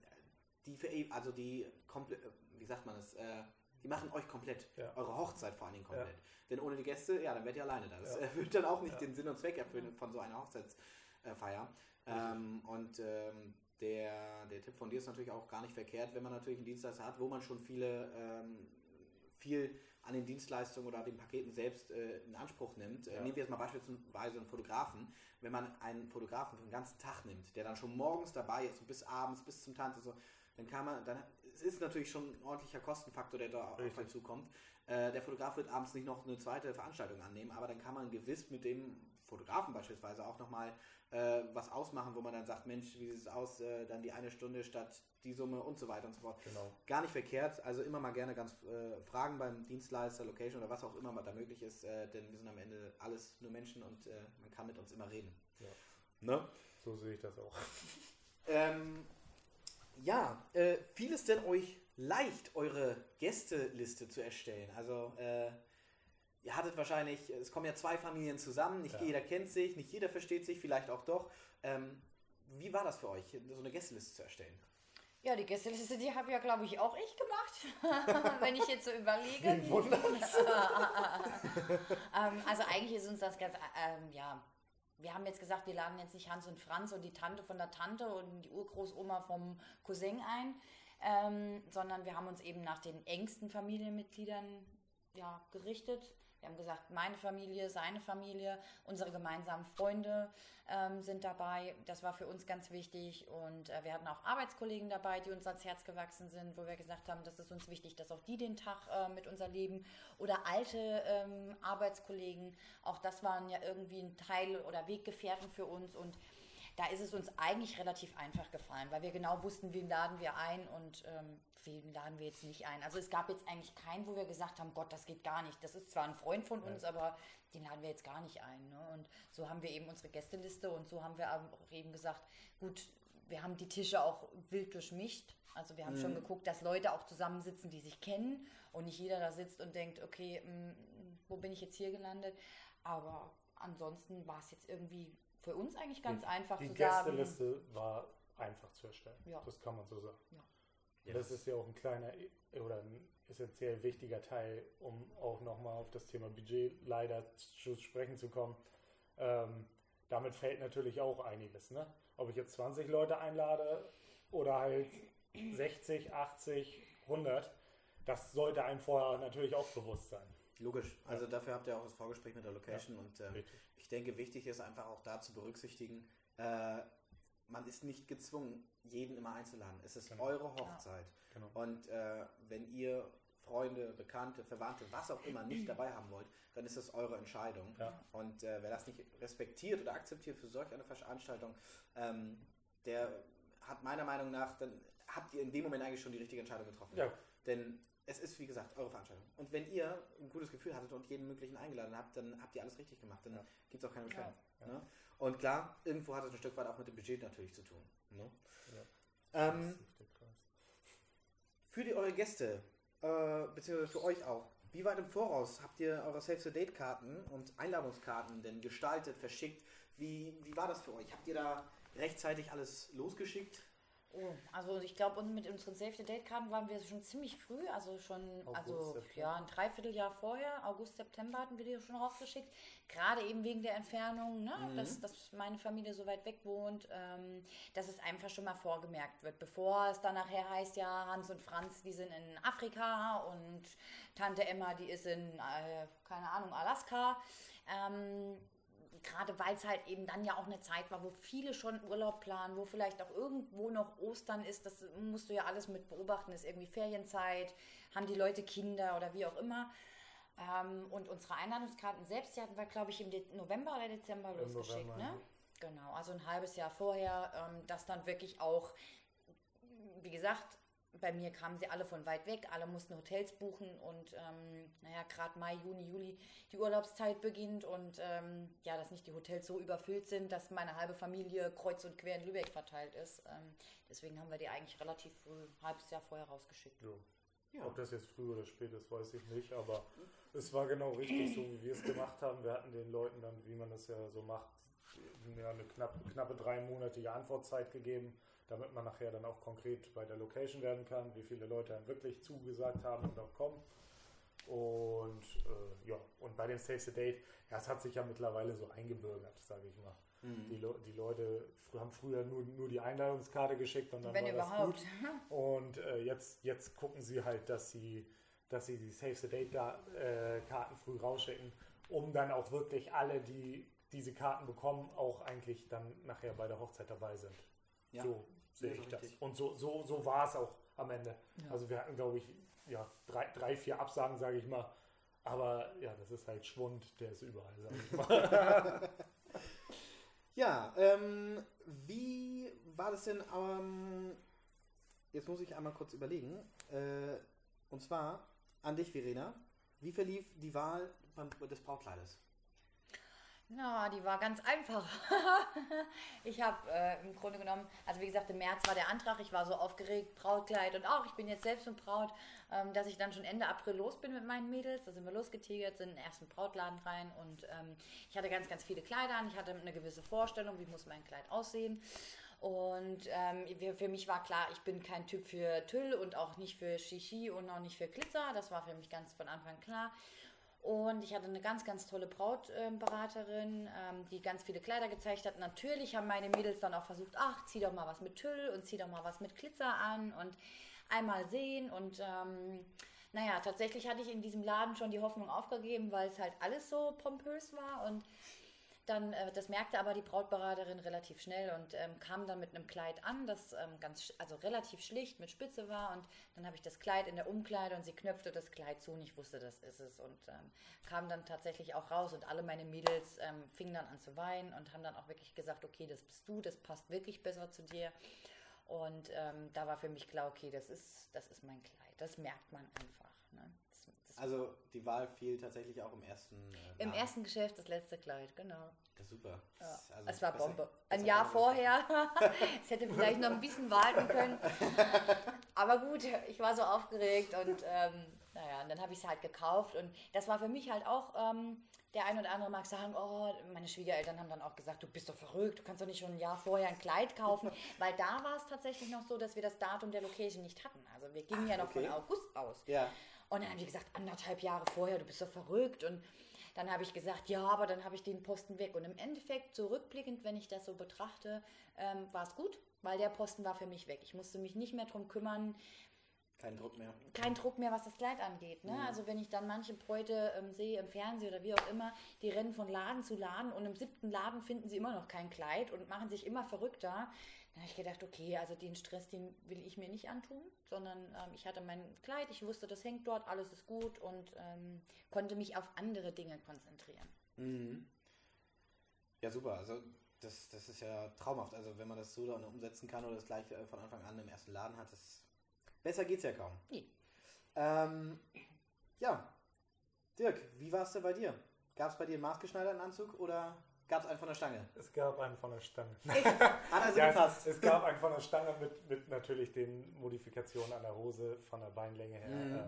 die für, also die komplett, äh, wie sagt man es, äh, die machen euch komplett, eure Hochzeit vor allen Dingen komplett. Denn ohne die Gäste, ja, dann werdet ihr alleine da. Das äh, wird dann auch nicht den Sinn und Zweck erfüllen von so einer Hochzeitsfeier. Ähm, und ähm, der, der Tipp von dir ist natürlich auch gar nicht verkehrt, wenn man natürlich einen Dienstleister hat, wo man schon viele, ähm, viel an den Dienstleistungen oder den Paketen selbst äh, in Anspruch nimmt. Äh, ja. Nehmen wir jetzt mal beispielsweise einen Fotografen. Wenn man einen Fotografen für den ganzen Tag nimmt, der dann schon morgens dabei ist und bis abends, bis zum Tanz, so, dann kann man, dann es ist natürlich schon ein ordentlicher Kostenfaktor, der da Richtig. auf einen zukommt. Äh, der Fotograf wird abends nicht noch eine zweite Veranstaltung annehmen, aber dann kann man gewiss mit dem Fotografen beispielsweise auch nochmal äh, was ausmachen, wo man dann sagt, Mensch, wie sieht es aus, äh, dann die eine Stunde statt die Summe und so weiter und so fort. Genau. Gar nicht verkehrt, also immer mal gerne ganz äh, fragen beim Dienstleister, Location oder was auch immer da möglich ist, äh, denn wir sind am Ende alles nur Menschen und äh, man kann mit uns immer reden. Ja. Ne? So sehe ich das auch. ähm, ja, äh, fiel es denn euch leicht, eure Gästeliste zu erstellen? Also ihr hattet wahrscheinlich, es kommen ja zwei Familien zusammen, nicht ja. jeder kennt sich, nicht jeder versteht sich, vielleicht auch doch. Ähm, wie war das für euch, so eine Gästeliste zu erstellen? Ja, die Gästeliste, die habe ja, glaube ich, auch ich gemacht, wenn ich jetzt so überlege. ähm, also eigentlich ist uns das ganz, ähm, ja, wir haben jetzt gesagt, wir laden jetzt nicht Hans und Franz und die Tante von der Tante und die Urgroßoma vom Cousin ein, ähm, sondern wir haben uns eben nach den engsten Familienmitgliedern ja, gerichtet. Wir haben gesagt, meine Familie, seine Familie, unsere gemeinsamen Freunde ähm, sind dabei. Das war für uns ganz wichtig. Und äh, wir hatten auch Arbeitskollegen dabei, die uns ans Herz gewachsen sind, wo wir gesagt haben, das ist uns wichtig, dass auch die den Tag äh, mit uns erleben. Oder alte ähm, Arbeitskollegen, auch das waren ja irgendwie ein Teil oder Weggefährten für uns. Und da ist es uns eigentlich relativ einfach gefallen, weil wir genau wussten, wen laden wir ein und ähm, wen laden wir jetzt nicht ein. Also es gab jetzt eigentlich keinen, wo wir gesagt haben, Gott, das geht gar nicht. Das ist zwar ein Freund von uns, ja. aber den laden wir jetzt gar nicht ein. Ne? Und so haben wir eben unsere Gästeliste und so haben wir auch eben gesagt, gut, wir haben die Tische auch wild durchmischt. Also wir haben mhm. schon geguckt, dass Leute auch zusammensitzen, die sich kennen und nicht jeder da sitzt und denkt, okay, mh, mm, wo bin ich jetzt hier gelandet? Aber ansonsten war es jetzt irgendwie für uns eigentlich ganz die, einfach die zu sagen. Die Gästeliste war einfach zu erstellen. Ja. Das kann man so sagen. Ja. Das ist ja auch ein kleiner oder ein essentiell wichtiger Teil, um auch nochmal auf das Thema Budget leider zu sprechen zu kommen. Ähm, damit fällt natürlich auch einiges. Ne? Ob ich jetzt 20 Leute einlade oder halt 60, 80, 100, das sollte einem vorher natürlich auch bewusst sein. Logisch. Also dafür habt ihr auch das Vorgespräch mit der Location und ähm, Richtig. ich denke, wichtig ist einfach auch da zu berücksichtigen, äh, man ist nicht gezwungen, jeden immer einzuladen. Es ist Genau. eure Hochzeit. Genau. Und äh, wenn ihr Freunde, Bekannte, Verwandte, was auch immer nicht dabei haben wollt, dann ist es eure Entscheidung. Ja. Und äh, wer das nicht respektiert oder akzeptiert für solch eine Veranstaltung, ähm, der hat meiner Meinung nach, dann habt ihr in dem Moment eigentlich schon die richtige Entscheidung getroffen. Ja. Denn es ist, wie gesagt, eure Veranstaltung. Und wenn ihr ein gutes Gefühl hattet und jeden möglichen eingeladen habt, dann habt ihr alles richtig gemacht. Dann Ja. gibt es auch keine Beschwerden. Ja. Ne? Und klar, irgendwo hat es ein Stück weit auch mit dem Budget natürlich zu tun. Ne? Ja. Ähm, für die, eure Gäste, äh, beziehungsweise für euch auch, wie weit im Voraus habt ihr eure Save-the-Date-Karten und Einladungskarten denn gestaltet, verschickt? Wie, wie war das für euch? Habt ihr da rechtzeitig alles losgeschickt? Oh, also ich glaube, mit unseren Save the Date Karten waren wir schon ziemlich früh, also schon, August, also September. ja, ein Dreivierteljahr vorher, August, September hatten wir die schon rausgeschickt. Gerade eben wegen der Entfernung, ne? dass, dass meine Familie so weit weg wohnt, ähm, dass es einfach schon mal vorgemerkt wird, bevor es dann nachher heißt, ja, Hans und Franz, die sind in Afrika und Tante Emma, die ist in, äh, keine Ahnung, Alaska. Ähm, gerade weil es halt eben dann ja auch eine Zeit war, wo viele schon Urlaub planen, wo vielleicht auch irgendwo noch Ostern ist, das musst du ja alles mit beobachten, ist irgendwie Ferienzeit, haben die Leute Kinder oder wie auch immer. Ähm, und unsere Einladungskarten selbst, die hatten wir, glaube ich, im De November oder Dezember Im losgeschickt, November, ne? Genau, also ein halbes Jahr vorher, ähm, dass dann wirklich auch, wie gesagt, bei mir kamen sie alle von weit weg, alle mussten Hotels buchen und ähm, naja, gerade Mai, Juni, Juli die Urlaubszeit beginnt und ähm, ja, dass nicht die Hotels so überfüllt sind, dass meine halbe Familie kreuz und quer in Lübeck verteilt ist. Ähm, deswegen haben wir die eigentlich relativ früh, ein halbes Jahr vorher rausgeschickt. Jo. Ja. Ob das jetzt früh oder spät ist, weiß ich nicht, aber es war genau richtig, so wie wir es gemacht haben. Wir hatten den Leuten dann, wie man das ja so macht, ja, eine knapp, knappe dreimonatige Antwortzeit gegeben, damit man nachher dann auch konkret bei der Location werden kann, wie viele Leute dann wirklich zugesagt haben und auch kommen. Und äh, ja, und bei dem Save the Date, ja, es hat sich ja mittlerweile so eingebürgert, sage ich mal. Mhm. Die, Le die Leute fr- haben früher nur, nur die Einladungskarte geschickt und dann Wenn war überhaupt. das gut. Und äh, jetzt, jetzt gucken sie halt, dass sie, dass sie die Save the Date da, äh, Karten früh rausschicken, um dann auch wirklich alle, die diese Karten bekommen, auch eigentlich dann nachher bei der Hochzeit dabei sind. Ja. So sehe ich das. richtig. Und so, so, so war es auch am Ende. Ja. Also wir hatten, glaube ich, ja, drei, drei, vier Absagen, sage ich mal. Aber ja, das ist halt Schwund, der ist überall, sage ich mal. Ja, ähm, wie war das denn? Ähm, jetzt muss ich einmal kurz überlegen. Äh, und zwar an dich, Verena. Wie verlief die Wahl des Brautkleides? Na, die war ganz einfach. ich habe äh, im Grunde genommen, also wie gesagt, im März war der Antrag, ich war so aufgeregt, Brautkleid und auch, ich bin jetzt selbst eine Braut, ähm, dass ich dann schon Ende April los bin mit meinen Mädels. Da sind wir losgetigert, sind in den ersten Brautladen rein und ähm, ich hatte ganz, ganz viele Kleider an. Ich hatte eine gewisse Vorstellung, wie muss mein Kleid aussehen. Und ähm, für mich war klar, ich bin kein Typ für Tüll und auch nicht für Shishi und auch nicht für Glitzer. Das war für mich ganz von Anfang klar. Und ich hatte eine ganz, ganz tolle Brautberaterin, ähm, die ganz viele Kleider gezeigt hat. Natürlich haben meine Mädels dann auch versucht, ach, zieh doch mal was mit Tüll und zieh doch mal was mit Glitzer an und einmal sehen. Und ähm, naja, tatsächlich hatte ich in diesem Laden schon die Hoffnung aufgegeben, weil es halt alles so pompös war. Und dann, äh, das merkte aber die Brautberaterin relativ schnell und ähm, kam dann mit einem Kleid an, das ähm, ganz, also relativ schlicht mit Spitze war und dann habe ich das Kleid in der Umkleide und sie knöpfte das Kleid zu und ich wusste, das ist es und ähm, kam dann tatsächlich auch raus und alle meine Mädels ähm, fingen dann an zu weinen und haben dann auch wirklich gesagt, okay, das bist du, das passt wirklich besser zu dir und ähm, da war für mich klar, okay, das ist, das ist mein Kleid, das merkt man einfach. Ne? Das, Also die Wahl fiel tatsächlich auch im ersten. Äh, Im ersten Geschäft das letzte Kleid, genau. Ja, super. Ja. Also es war Bombe. Ein Jahr vorher. es hätte vielleicht noch ein bisschen warten können. Aber gut, ich war so aufgeregt und ähm, naja, und dann habe ich es halt gekauft und das war für mich halt auch. Ähm, der ein oder andere mag sagen, oh, meine Schwiegereltern haben dann auch gesagt, du bist doch verrückt, du kannst doch nicht schon ein Jahr vorher ein Kleid kaufen, weil da war es tatsächlich noch so, dass wir das Datum der Location nicht hatten. Also wir gingen Ach, ja noch okay. von August aus. Ja. Und dann haben die gesagt, anderthalb Jahre vorher, du bist doch verrückt. Und dann habe ich gesagt, ja, aber dann habe ich den Posten weg. Und im Endeffekt, zurückblickend, wenn ich das so betrachte, ähm, war es gut, weil der Posten war für mich weg. Ich musste mich nicht mehr darum kümmern. Kein Druck mehr. Kein Druck mehr, was das Kleid angeht. Ne? Mhm. Also wenn ich dann manche Bräute ähm, sehe im Fernsehen oder wie auch immer, die rennen von Laden zu Laden und im siebten Laden finden sie immer noch kein Kleid und machen sich immer verrückter. Dann habe ich gedacht, okay, also den Stress, den will ich mir nicht antun, sondern ähm, ich hatte mein Kleid, ich wusste, das hängt dort, alles ist gut und ähm, konnte mich auf andere Dinge konzentrieren. Mhm. Ja, super. Also das, das ist ja traumhaft. Also wenn man das so dann umsetzen kann oder das gleich von Anfang an im ersten Laden hat, das besser geht's ja kaum. Nee. Ähm, ja, Dirk, wie war es denn bei dir? Gab es bei dir einen maßgeschneiderten Anzug oder Gab es einen von der Stange? Es gab einen von der Stange. Hat also ja, gepasst. Es, es, gab einen von der Stange mit, mit natürlich den Modifikationen an der Hose von der Beinlänge her. Mhm. Ähm,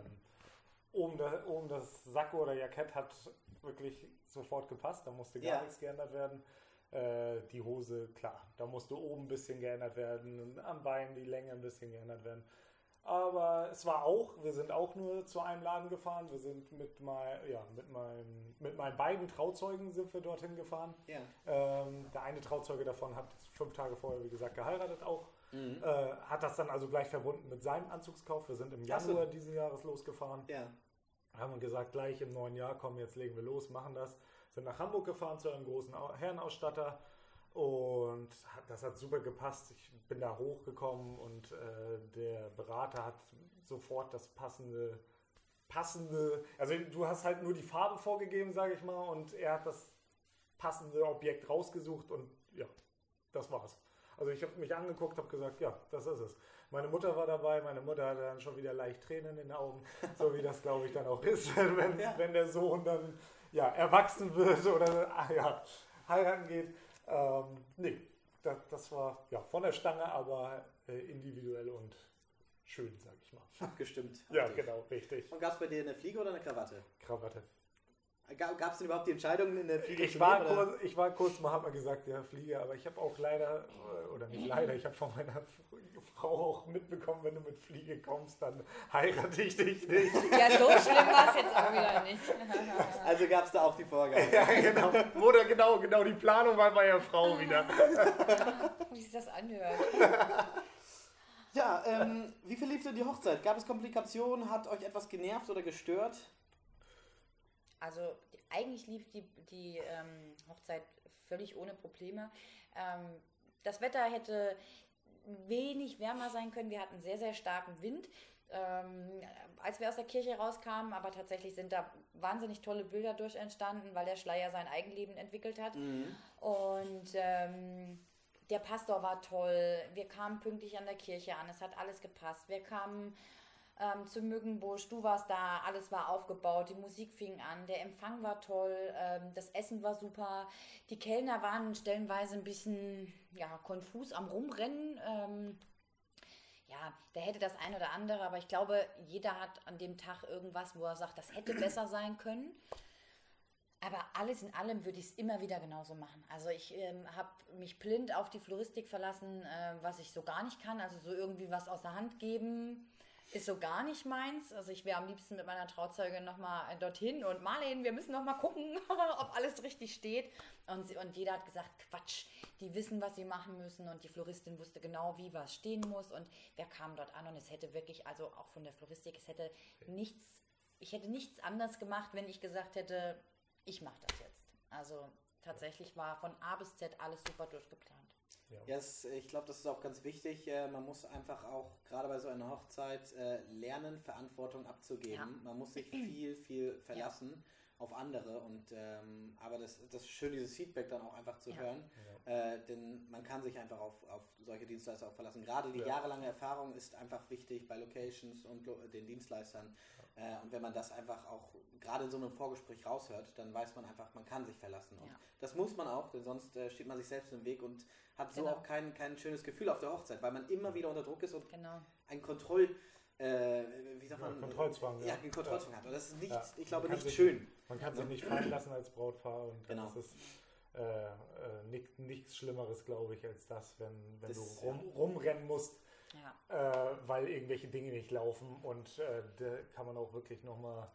oben, da, oben das Sakko oder Jackett hat wirklich sofort gepasst, da musste gar ja. nichts geändert werden. Äh, die Hose, klar, da musste oben ein bisschen geändert werden, am Bein die Länge ein bisschen geändert werden. Aber es war auch, wir sind auch nur zu einem Laden gefahren. Wir sind mit, mein, ja, mit, meinem, mit meinen beiden Trauzeugen sind wir dorthin gefahren. Ja. Ähm, der eine Trauzeuge davon hat fünf Tage vorher, wie gesagt, geheiratet auch. Mhm. Äh, hat das dann also gleich verbunden mit seinem Anzugskauf. Wir sind im Januar diesen Jahres losgefahren. Ja. Haben gesagt, gleich im neuen Jahr, komm, jetzt legen wir los, machen das. Sind nach Hamburg gefahren zu einem großen Herrenausstatter und das hat super gepasst. Ich bin da hochgekommen und äh, der Berater hat sofort das passende, passende, also du hast halt nur die Farbe vorgegeben, sage ich mal, und er hat das passende Objekt rausgesucht und ja, das war's. Also ich habe mich angeguckt, habe gesagt, ja, das ist es. Meine Mutter war dabei, meine Mutter hatte dann schon wieder leicht Tränen in den Augen, so wie das glaube ich dann auch ist, wenn, ja. wenn der Sohn dann ja, erwachsen wird oder ah, ja, heiraten geht. Ähm, nee, das, das, war ja von der Stange, aber äh, individuell und schön, sag ich mal. Abgestimmt. ja, genau, richtig. Und gab es bei dir eine Fliege oder eine Krawatte? Krawatte. Gab es denn überhaupt die Entscheidung in der Fliege? Ich war, kurz, ich war kurz mal, hat man gesagt, ja, Fliege, aber ich habe auch leider, oder nicht leider, ich habe von meiner Frau auch mitbekommen, wenn du mit Fliege kommst, dann heirate ich dich nicht. Ja, so schlimm war es jetzt auch wieder nicht. Also gab es da auch die Vorgabe. Ja, genau. Oder genau, genau, die Planung war bei der Frau wieder. Wie sich das anhört. Ja, ähm, wie verlief denn die Hochzeit? Gab es Komplikationen? Hat euch etwas genervt oder gestört? Also eigentlich lief die, die ähm, Hochzeit völlig ohne Probleme. Ähm, das Wetter hätte wenig wärmer sein können. Wir hatten sehr, sehr starken Wind. Ähm, als wir aus der Kirche rauskamen, aber tatsächlich sind da wahnsinnig tolle Bilder durch entstanden, weil der Schleier sein Eigenleben entwickelt hat. Mhm. Und ähm, der Pastor war toll. Wir kamen pünktlich an der Kirche an. Es hat alles gepasst. Wir kamen ähm, zum Mückenbusch. Du warst da, alles war aufgebaut, die Musik fing an, der Empfang war toll, ähm, das Essen war super. Die Kellner waren stellenweise ein bisschen ja, konfus am Rumrennen. Ähm, ja, da hätte das ein oder andere, aber ich glaube, jeder hat an dem Tag irgendwas, wo er sagt, das hätte besser sein können. Aber alles in allem würde ich es immer wieder genauso machen. Also ich ähm, habe mich blind auf die Floristik verlassen, äh, was ich so gar nicht kann. Also so irgendwie was aus der Hand geben, ist so gar nicht meins. Also ich wäre am liebsten mit meiner Trauzeugin nochmal dorthin und Marlene, wir müssen nochmal gucken, ob alles richtig steht. Und, sie, und jeder hat gesagt, Quatsch, die wissen, was sie machen müssen und die Floristin wusste genau, wie was stehen muss und wer kam dort an und es hätte wirklich, also auch von der Floristik, es hätte nichts, ich hätte nichts anders gemacht, wenn ich gesagt hätte, ich mache das jetzt. Also tatsächlich war von A bis Z alles super durchgeplant. Ja, yes, ich glaube, das ist auch ganz wichtig. Äh, man muss einfach auch gerade bei so einer Hochzeit äh, lernen, Verantwortung abzugeben. Ja. Man muss sich viel, viel verlassen. Auf andere. Und ähm, aber das, das ist schön, dieses Feedback dann auch einfach zu Ja. hören. Äh, denn man kann sich einfach auf, auf solche Dienstleister auch verlassen. Gerade die Ja. jahrelange Erfahrung ist einfach wichtig bei Locations und lo den Dienstleistern. Äh, und wenn man das einfach auch gerade in so einem Vorgespräch raushört, dann weiß man einfach, man kann sich verlassen. Und Ja. das muss man auch, denn sonst äh, steht man sich selbst im Weg und hat so Genau. auch kein, kein schönes Gefühl auf der Hochzeit, weil man immer wieder unter Druck ist und Genau. ein Kontroll, äh, wie sagt Ja, man? Kontrollzwang, Ja, ja. Kontrollzwang hat. Und das ist nicht, Ja. ich glaube, Man kann nicht sich- schön. Man kann sich nicht fallen lassen als Brautpaar und dann Genau. ist es äh, äh, nicht, nichts Schlimmeres, glaube ich, als das, wenn, wenn Das- du rum, rumrennen musst, Ja. äh, weil irgendwelche Dinge nicht laufen. Und äh, da kann man auch wirklich nochmal,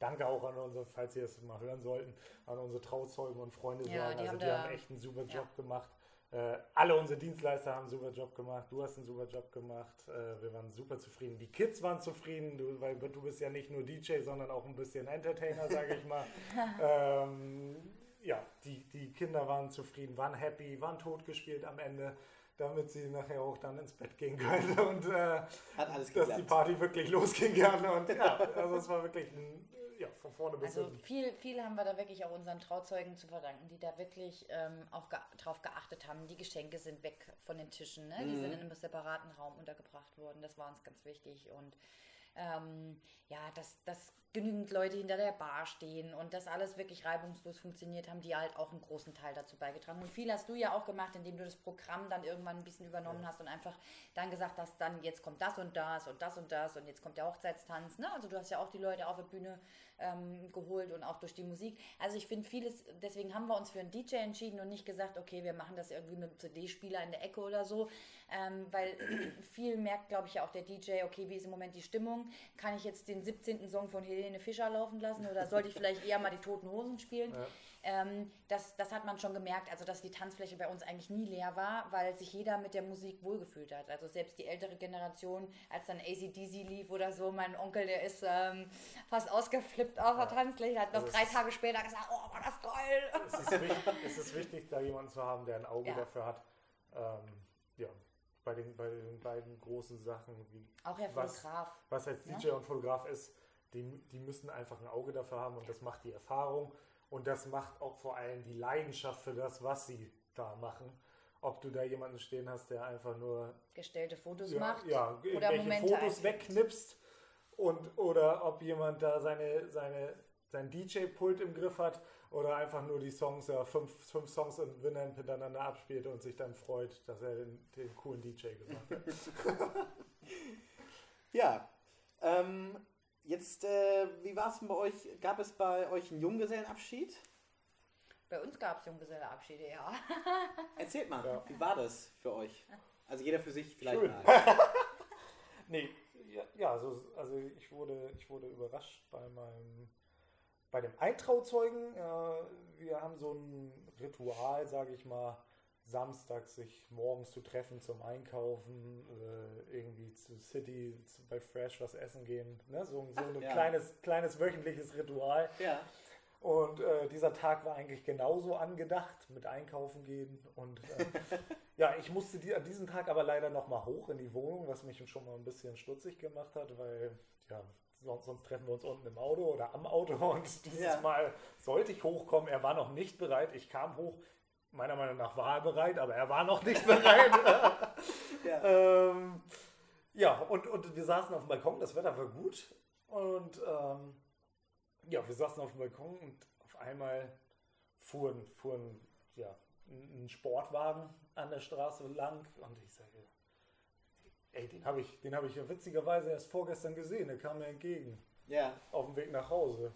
danke auch an unsere, falls Sie es mal hören sollten, an unsere Trauzeugen und Freunde Ja, sagen. die Also haben die da- haben echt einen super ja. Job gemacht. Äh, alle unsere Dienstleister haben einen super Job gemacht. Du hast einen super Job gemacht. Äh, wir waren super zufrieden. Die Kids waren zufrieden, du, weil du bist ja nicht nur DJ, sondern auch ein bisschen Entertainer, sage ich mal. ähm, ja, die, die Kinder waren zufrieden, waren happy, waren totgespielt am Ende, damit sie nachher auch dann ins Bett gehen können und äh, Hat alles dass die. Party wirklich losgehen kann. Und ja, also es war wirklich ein, ja, von vorne bis Also hinten. viel, viel haben wir da wirklich auch unseren Trauzeugen zu verdanken, die da wirklich ähm, auch ge drauf geachtet haben. Die Geschenke sind weg von den Tischen, ne? die Mhm. sind in einem separaten Raum untergebracht worden. Das war uns ganz wichtig und ähm, ja, dass, dass genügend Leute hinter der Bar stehen und das alles wirklich reibungslos funktioniert, haben die halt auch einen großen Teil dazu beigetragen. Und viel hast du ja auch gemacht, indem du das Programm dann irgendwann ein bisschen übernommen hast und einfach dann gesagt hast, dann jetzt kommt das und das und das und das und jetzt kommt der Hochzeitstanz. Ne? Also du hast ja auch die Leute auf der Bühne ähm, geholt und auch durch die Musik. Also ich finde vieles, deswegen haben wir uns für einen DJ entschieden und nicht gesagt, okay, wir machen das irgendwie mit einem CD-Spieler in der Ecke oder so, ähm, weil viel merkt, glaube ich, ja auch der DJ, okay, wie ist im Moment die Stimmung? Kann ich jetzt den 17. Song von Helene Fischer laufen lassen oder sollte ich vielleicht eher mal die Toten Hosen spielen? Ja. Ähm, das, das hat man schon gemerkt, also dass die Tanzfläche bei uns eigentlich nie leer war, weil sich jeder mit der Musik wohlgefühlt hat. Also selbst die ältere Generation, als dann ACDC lief oder so, mein Onkel, der ist ähm, fast ausgeflippt auf der Tanzfläche, hat noch Also drei Tage später gesagt, oh, war das toll. es, ist wichtig, es ist wichtig, da jemanden zu haben, der ein Auge Ja. dafür hat. Ähm, ja, bei den, bei den beiden großen Sachen, wie Auch Herr Was- Fotograf. was als Ja. DJ und Fotograf ist, die, die müssen einfach ein Auge dafür haben und das macht die Erfahrung und das macht auch vor allem die Leidenschaft für das, was sie da machen. Ob du da jemanden stehen hast, der einfach nur gestellte Fotos ja, macht ja, oder Momente Fotos wegknipst und oder ob jemand da seine, seine, sein DJ-Pult im Griff hat oder einfach nur die Songs, ja, fünf, fünf Songs in Winamp hintereinander abspielt und sich dann freut, dass er den, den coolen DJ gemacht hat. Ja. Ähm, jetzt, äh, wie war es denn bei euch? Gab es bei euch einen Junggesellenabschied? Bei uns gab es Junggeselleabschiede, ja. Erzählt mal, Ja. wie war das für euch? Also jeder für sich vielleicht Schön. mal. Nee, ja, ja also, also ich, wurde, ich wurde überrascht bei meinem bei dem Eintrauzeugen. Äh, wir haben so ein Ritual, sage ich mal, samstags sich morgens zu treffen zum Einkaufen, äh, irgendwie zu City, zu, bei Fresh was essen gehen. Ne? So, so ein ja. kleines, kleines wöchentliches Ritual. Ja. Und äh, dieser Tag war eigentlich genauso angedacht mit Einkaufen gehen. Und äh, ja, ich musste die, an diesem Tag aber leider nochmal hoch in die Wohnung, was mich schon mal ein bisschen stutzig gemacht hat, weil ja, sonst, sonst treffen wir uns unten im Auto oder am Auto. Und dieses Ja. Mal sollte ich hochkommen. Er war noch nicht bereit. Ich kam hoch. Meiner Meinung nach war er bereit, aber er war noch nicht bereit. Ja. ähm, ja, und, und wir saßen auf dem Balkon, das Wetter war gut. Und ähm, ja, wir saßen auf dem Balkon und auf einmal fuhren, fuhren ja, ein Sportwagen an der Straße lang und ich sage, ey, den habe ich, den habe ich ja witzigerweise erst vorgestern gesehen, der kam mir entgegen Ja. auf dem Weg nach Hause.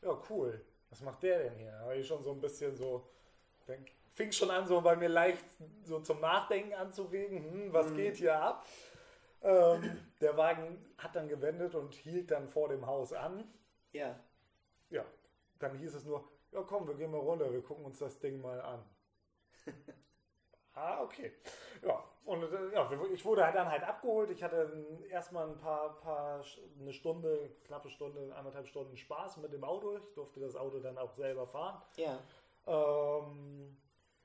Ja, cool. Was macht der denn hier? Da habe ich schon so ein bisschen so, dann fing schon an, so bei mir leicht so zum Nachdenken anzuregen, hm, was geht hier ab? Ähm, der Wagen hat dann gewendet und hielt dann vor dem Haus an. Ja. Ja, dann hieß es nur, ja komm, wir gehen mal runter, wir gucken uns das Ding mal an. ah, okay. Ja, und äh, ja, ich wurde dann halt abgeholt. Ich hatte erstmal ein paar, paar, eine Stunde, knappe Stunde, anderthalb Stunden Spaß mit dem Auto. Ich durfte das Auto dann auch selber fahren. Ja. Ähm,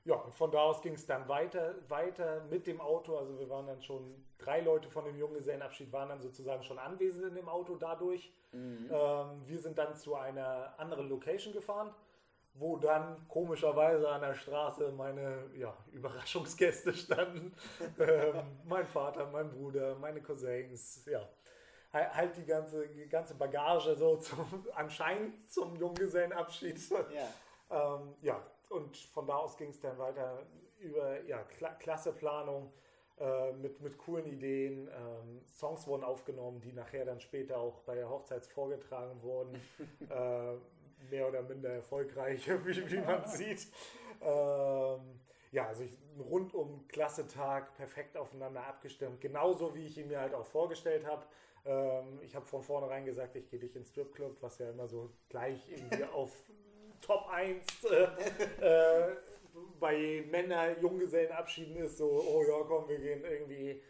ja, und von da aus ging es dann weiter, weiter mit dem Auto. Also wir waren dann schon, drei Leute von dem Junggesellenabschied waren dann sozusagen schon anwesend in dem Auto dadurch. Mhm. Ähm, wir sind dann zu einer anderen Location gefahren, wo dann komischerweise an der Straße meine ja, Überraschungsgäste standen. ähm, mein Vater, mein Bruder, meine Cousins, ja. Halt die ganze, die ganze Bagage so zum, anscheinend zum Junggesellenabschied. Ja. ähm, ja, und von da aus ging es dann weiter über ja, Kla Klasseplanung äh, mit, mit coolen Ideen. Ähm, Songs wurden aufgenommen, die nachher dann später auch bei der Hochzeit vorgetragen wurden. äh, mehr oder minder erfolgreich, wie, wie man sieht. Ähm, ja, also ich, rundum klasse Tag, perfekt aufeinander abgestimmt. Genauso wie ich ihn mir halt auch vorgestellt habe. Ähm, ich habe von vornherein gesagt, ich gehe dich ins Stripclub, was ja immer so gleich irgendwie auf Top 1 äh, äh, bei Männer Junggesellenabschieden ist so, oh ja, komm, wir gehen irgendwie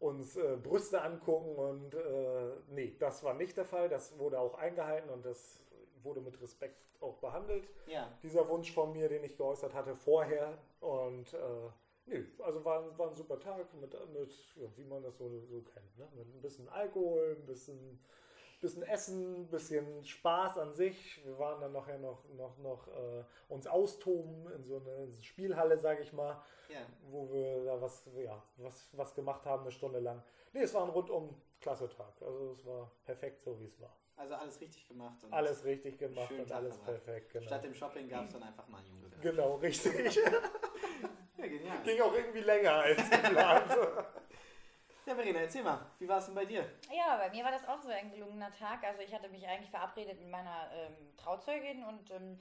uns äh, Brüste angucken und äh, nee, das war nicht der Fall. Das wurde auch eingehalten und das wurde mit Respekt auch behandelt. Ja. Dieser Wunsch von mir, den ich geäußert hatte vorher und äh, nee, also war, war ein super Tag mit, mit ja, wie man das so, so kennt, ne? mit ein bisschen Alkohol, ein bisschen bisschen Essen, bisschen Spaß an sich. Wir waren dann nachher noch, noch, noch äh, uns austoben in so eine Spielhalle, sage ich mal, ja. wo wir da was, ja, was, was gemacht haben, eine Stunde lang. Nee, es war ein rundum klasse Tag. Also es war perfekt so, wie es war. Also alles richtig gemacht. Und alles richtig gemacht und Tag alles perfekt. Genau. Statt dem Shopping gab es dann einfach mal einen Junge. Genau, richtig. ja, genial. Ging auch irgendwie länger als geplant. Ja, Verena, erzähl mal, wie war es denn bei dir? Ja, bei mir war das auch so ein gelungener Tag. Also ich hatte mich eigentlich verabredet mit meiner ähm, Trauzeugin und ähm,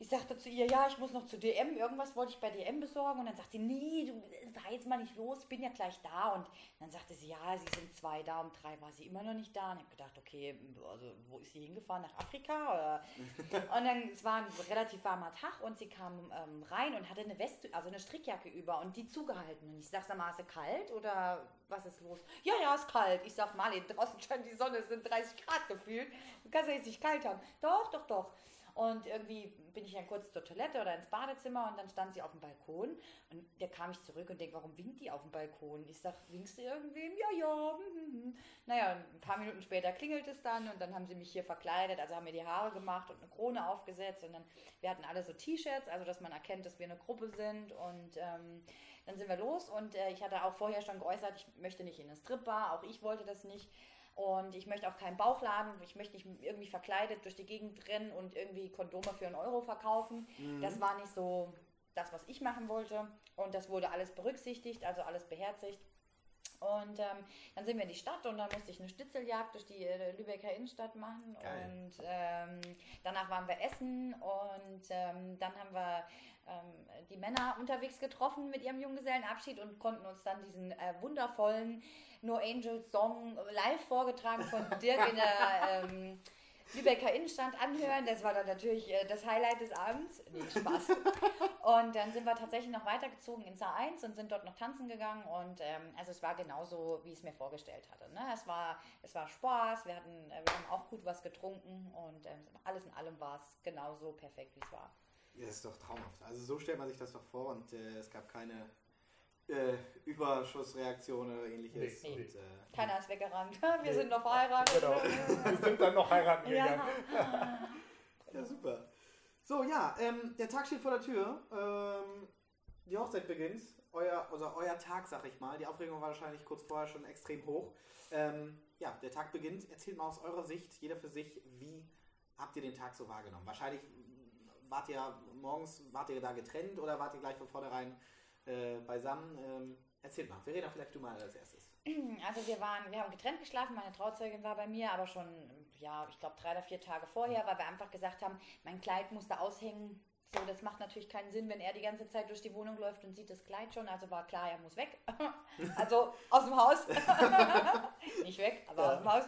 ich sagte zu ihr, ja, ich muss noch zu DM, irgendwas wollte ich bei DM besorgen. Und dann sagte sie, nee, du fahr jetzt mal nicht los, ich bin ja gleich da. Und dann sagte sie, ja, sie sind zwei da, um drei war sie immer noch nicht da. Und ich habe gedacht, okay, also wo ist sie hingefahren? Nach Afrika? Und dann, es war ein relativ warmer Tag und sie kam ähm, rein und hatte eine Weste, also eine Strickjacke über und die zugehalten. Und ich sag, sag mal, ist es kalt oder was ist los? Ja, ja, ist kalt. Ich sag, Marlene, draußen scheint die Sonne, es sind 30 Grad gefühlt. Du kannst ja jetzt nicht kalt haben. Doch, doch, doch. Und irgendwie bin ich dann kurz zur Toilette oder ins Badezimmer und dann stand sie auf dem Balkon und da kam ich zurück und denke, warum winkt die auf dem Balkon? Ich sag, winkst du irgendwem? Ja, ja. Hm, hm. Naja, ein paar Minuten später klingelt es dann und dann haben sie mich hier verkleidet, also haben mir die Haare gemacht und eine Krone aufgesetzt und dann, wir hatten alle so T-Shirts, also dass man erkennt, dass wir eine Gruppe sind und ähm, dann sind wir los und äh, ich hatte auch vorher schon geäußert, ich möchte nicht in eine Stripbar, auch ich wollte das nicht. Und ich möchte auch keinen Bauchladen, ich möchte nicht irgendwie verkleidet durch die Gegend rennen und irgendwie Kondome für einen Euro verkaufen. Mhm. Das war nicht so das, was ich machen wollte. Und das wurde alles berücksichtigt, also alles beherzigt. Und ähm, dann sind wir in die Stadt und dann musste ich eine Schnitzeljagd durch die äh, Lübecker Innenstadt machen. Geil. Und ähm, danach waren wir essen und ähm, dann haben wir ähm, die Männer unterwegs getroffen mit ihrem Junggesellenabschied und konnten uns dann diesen äh, wundervollen No Angels Song live vorgetragen von Dirk in der ähm, Lübecker Innenstadt anhören. Das war dann natürlich äh, das Highlight des Abends. Nee, Spaß. und dann sind wir tatsächlich noch weitergezogen ins A1 und sind dort noch tanzen gegangen. Und ähm, also es war genauso, wie ich es mir vorgestellt hatte. Ne? Es, war, es war Spaß, wir, hatten, äh, wir haben auch gut was getrunken und ähm, alles in allem war es genauso perfekt, wie es war. Ja, das ist doch traumhaft. Also so stellt man sich das doch vor und äh, es gab keine äh, Überschussreaktion oder ähnliches. Nee, und, äh, Keiner ist weggerannt. Wir nee. sind noch verheiratet. Genau. Wir sind dann noch heiraten gegangen. Ja, ja super. So, ja, ähm, der Tag steht vor der Tür. Ähm, die Hochzeit beginnt. Euer, also euer Tag, sag ich mal. Die Aufregung war wahrscheinlich kurz vorher schon extrem hoch. Ähm, ja, der Tag beginnt. Erzählt mal aus eurer Sicht, jeder für sich, wie habt ihr den Tag so wahrgenommen? Wahrscheinlich wart ihr morgens, wart ihr da getrennt oder wart ihr gleich von vornherein äh, beisammen. Ähm, erzähl mal, Verena, vielleicht du mal als erstes. Also wir waren, wir haben getrennt geschlafen, meine Trauzeugin war bei mir, aber schon, ja, ich glaube drei oder vier Tage vorher, weil wir einfach gesagt haben, mein Kleid musste aushängen. So, das macht natürlich keinen Sinn, wenn er die ganze Zeit durch die Wohnung läuft und sieht das Kleid schon. Also war klar, er muss weg. also aus dem Haus. Nicht weg, aber ja. aus dem Haus.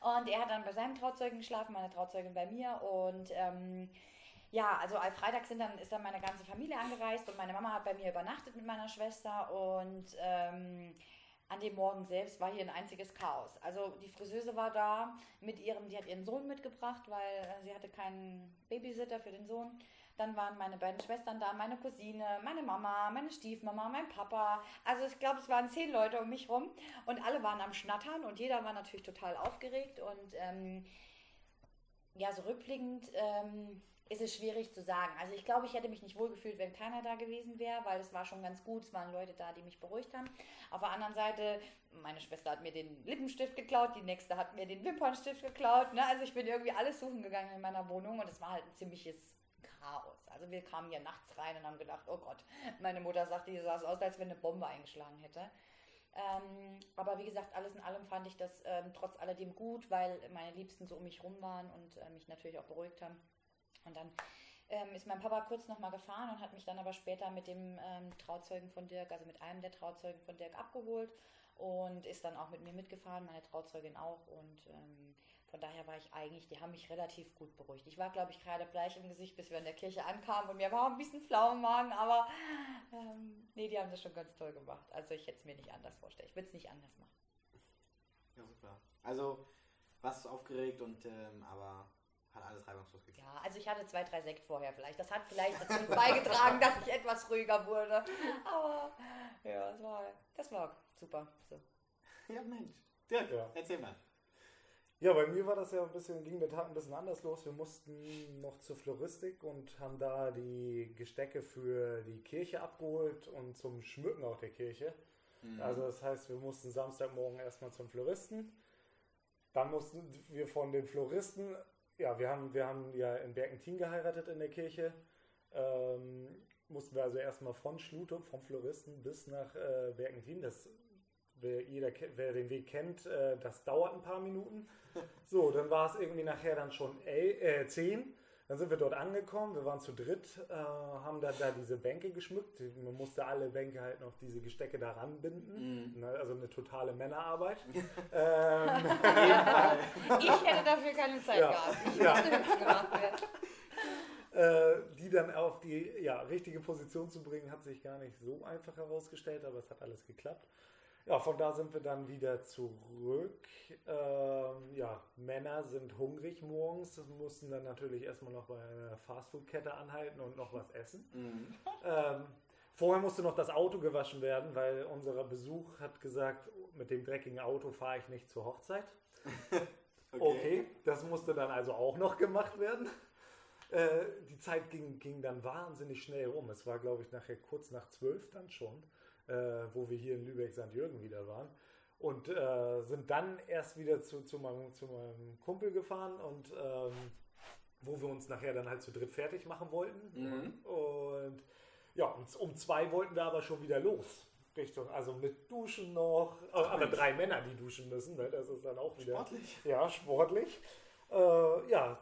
Und er hat dann bei seinem Trauzeugen geschlafen, meine Trauzeugin bei mir. Und ähm, ja, also am Freitag sind dann, ist dann meine ganze Familie angereist und meine Mama hat bei mir übernachtet mit meiner Schwester und ähm, an dem Morgen selbst war hier ein einziges Chaos. Also die Friseuse war da mit ihrem, die hat ihren Sohn mitgebracht, weil äh, sie hatte keinen Babysitter für den Sohn. Dann waren meine beiden Schwestern da, meine Cousine, meine Mama, meine Stiefmama, mein Papa. Also ich glaube, es waren zehn Leute um mich rum und alle waren am Schnattern und jeder war natürlich total aufgeregt und ähm, ja, so rückblickend ähm, ist es schwierig zu sagen. Also ich glaube, ich hätte mich nicht wohlgefühlt, wenn keiner da gewesen wäre, weil es war schon ganz gut. Es waren Leute da, die mich beruhigt haben. Auf der anderen Seite, meine Schwester hat mir den Lippenstift geklaut, die nächste hat mir den Wimpernstift geklaut. Ne? Also ich bin irgendwie alles suchen gegangen in meiner Wohnung und es war halt ein ziemliches Chaos. Also wir kamen ja nachts rein und haben gedacht, oh Gott, meine Mutter sagte, die sah aus, als wenn eine Bombe eingeschlagen hätte. Ähm, aber wie gesagt, alles in allem fand ich das ähm, trotz alledem gut, weil meine Liebsten so um mich rum waren und äh, mich natürlich auch beruhigt haben. Und dann ähm, ist mein Papa kurz nochmal gefahren und hat mich dann aber später mit dem ähm, Trauzeugen von Dirk, also mit einem der Trauzeugen von Dirk abgeholt und ist dann auch mit mir mitgefahren, meine Trauzeugin auch. Und ähm, von daher war ich eigentlich, die haben mich relativ gut beruhigt. Ich war, glaube ich, gerade bleich im Gesicht, bis wir in der Kirche ankamen und mir war ein bisschen flau im Magen, aber ähm, nee, die haben das schon ganz toll gemacht. Also ich hätte es mir nicht anders vorstellen. Ich würde es nicht anders machen. Ja, super. Also, warst du aufgeregt und ähm, aber hat alles reibungslos geklappt. Ja, also ich hatte zwei, drei Sekt vorher vielleicht. Das hat vielleicht dazu beigetragen, dass ich etwas ruhiger wurde. Aber ja, das war, das war super. So. Ja, Mensch. Dirk, Ja. erzähl mal. Ja, bei mir war das ja ein bisschen, ging der Tag ein bisschen anders los. Wir mussten noch zur Floristik und haben da die Gestecke für die Kirche abgeholt und zum Schmücken auch der Kirche. Mhm. Also das heißt, wir mussten Samstagmorgen erstmal zum Floristen. Dann mussten wir von den Floristen, ja, wir haben, wir haben ja in Bergentin geheiratet in der Kirche. Ähm, mussten wir also erstmal von Schlutup, vom Floristen bis nach äh, Bergentin. Das, wer, jeder, wer den Weg kennt, äh, das dauert ein paar Minuten. So, dann war es irgendwie nachher dann schon el- äh, 10. Dann sind wir dort angekommen, wir waren zu dritt, äh, haben da, da diese Bänke geschmückt. Man musste alle Bänke halt noch diese Gestecke da ranbinden. Mhm. Ne, also eine totale Männerarbeit. ähm, Ich hätte dafür keine Zeit Ja. gehabt. Ich Ja. äh, die dann auf die ja, richtige Position zu bringen, hat sich gar nicht so einfach herausgestellt, aber es hat alles geklappt. Ja, von da sind wir dann wieder zurück. Ähm, ja, Männer sind hungrig morgens, mussten dann natürlich erstmal noch bei einer Fastfood-Kette anhalten und noch was essen. Mhm. Ähm, vorher musste noch das Auto gewaschen werden, weil unser Besuch hat gesagt, mit dem dreckigen Auto fahre ich nicht zur Hochzeit. Okay, das musste dann also auch noch gemacht werden. Äh, die Zeit ging, ging dann wahnsinnig schnell rum. Es war, glaube ich, nachher kurz nach zwölf dann schon, wo wir hier in Lübeck-St. Jürgen wieder waren. Und äh, sind dann erst wieder zu, zu, meinem, zu meinem Kumpel gefahren und ähm, wo wir uns nachher dann halt zu dritt fertig machen wollten. Mhm. Und ja, um, um zwei wollten wir aber schon wieder los. Richtung, also mit Duschen noch. aber Mensch. drei Männer, die duschen müssen, ne? das ist dann auch wieder. Sportlich. Ja, sportlich. Äh, ja,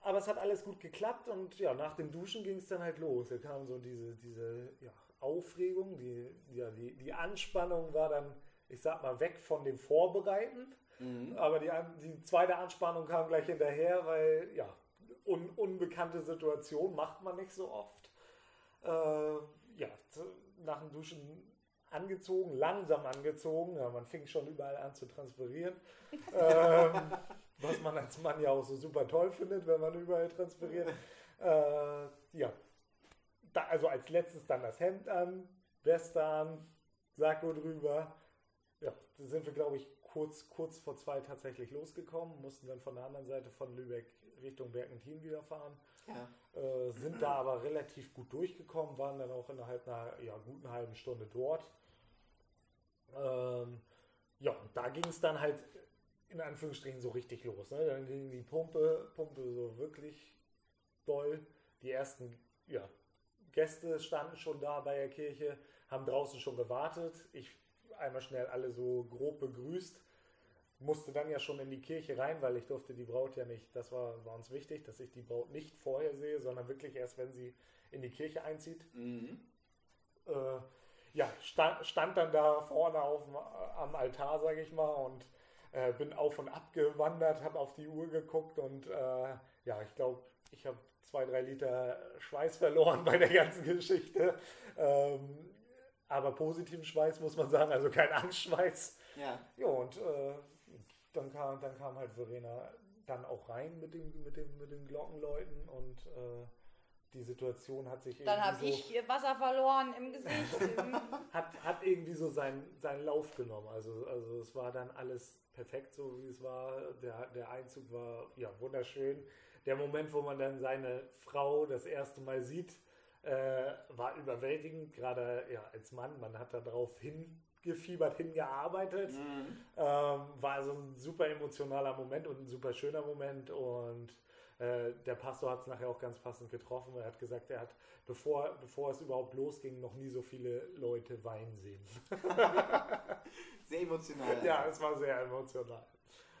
aber es hat alles gut geklappt und ja, nach dem Duschen ging es dann halt los. Da kam so diese, diese ja, Aufregung, die, ja, die, die Anspannung war dann, ich sag mal, weg von dem Vorbereiten. Mhm. Aber die, die zweite Anspannung kam gleich hinterher, weil ja, un, unbekannte Situation macht man nicht so oft. Äh, ja, nach dem Duschen angezogen, langsam angezogen. Ja, man fing schon überall an zu transpirieren. ähm, was man als Mann ja auch so super toll findet, wenn man überall transpiriert. Äh, ja, da, also als letztes dann das Hemd an, Weste an, Sakko drüber. Ja, da sind wir, glaube ich, kurz, kurz vor zwei tatsächlich losgekommen, mussten dann von der anderen Seite von Lübeck Richtung Bergentin wieder fahren. Ja. Äh, sind da aber relativ gut durchgekommen, waren dann auch innerhalb einer ja, guten halben Stunde dort. Ähm, ja, und da ging es dann halt in Anführungsstrichen so richtig los. Ne? Dann ging die Pumpe, Pumpe so wirklich doll. Die ersten ja, Gäste standen schon da bei der Kirche, haben draußen schon gewartet. Ich einmal schnell alle so grob begrüßt. Musste dann ja schon in die Kirche rein, weil ich durfte die Braut ja nicht, das war, war uns wichtig, dass ich die Braut nicht vorher sehe, sondern wirklich erst, wenn sie in die Kirche einzieht. Mhm. Äh, ja, stand, stand dann da vorne auf, am Altar, sage ich mal, und äh, bin auf und ab gewandert, habe auf die Uhr geguckt und äh, ja, ich glaube, ich habe zwei, drei Liter Schweiß verloren bei der ganzen Geschichte. Ähm, aber positiven Schweiß muss man sagen, also kein Angstschweiß. Ja. Ja, und äh, dann, kam, dann kam halt Verena dann auch rein mit, dem, mit, dem, mit den Glockenläuten und äh, die Situation hat sich Dann habe so, ich Wasser verloren im Gesicht. hat, hat irgendwie so seinen, seinen Lauf genommen. Also, also es war dann alles perfekt, so wie es war. Der, der Einzug war ja wunderschön. Der Moment, wo man dann seine Frau das erste Mal sieht, äh, war überwältigend, gerade ja, als Mann. Man hat darauf hingefiebert, hingearbeitet. Mhm. Ähm, war also ein super emotionaler Moment und ein super schöner Moment. Und äh, der Pastor hat es nachher auch ganz passend getroffen. Er hat gesagt, er hat, bevor, bevor es überhaupt losging, noch nie so viele Leute weinen sehen. Sehr emotional. ja, es war sehr emotional.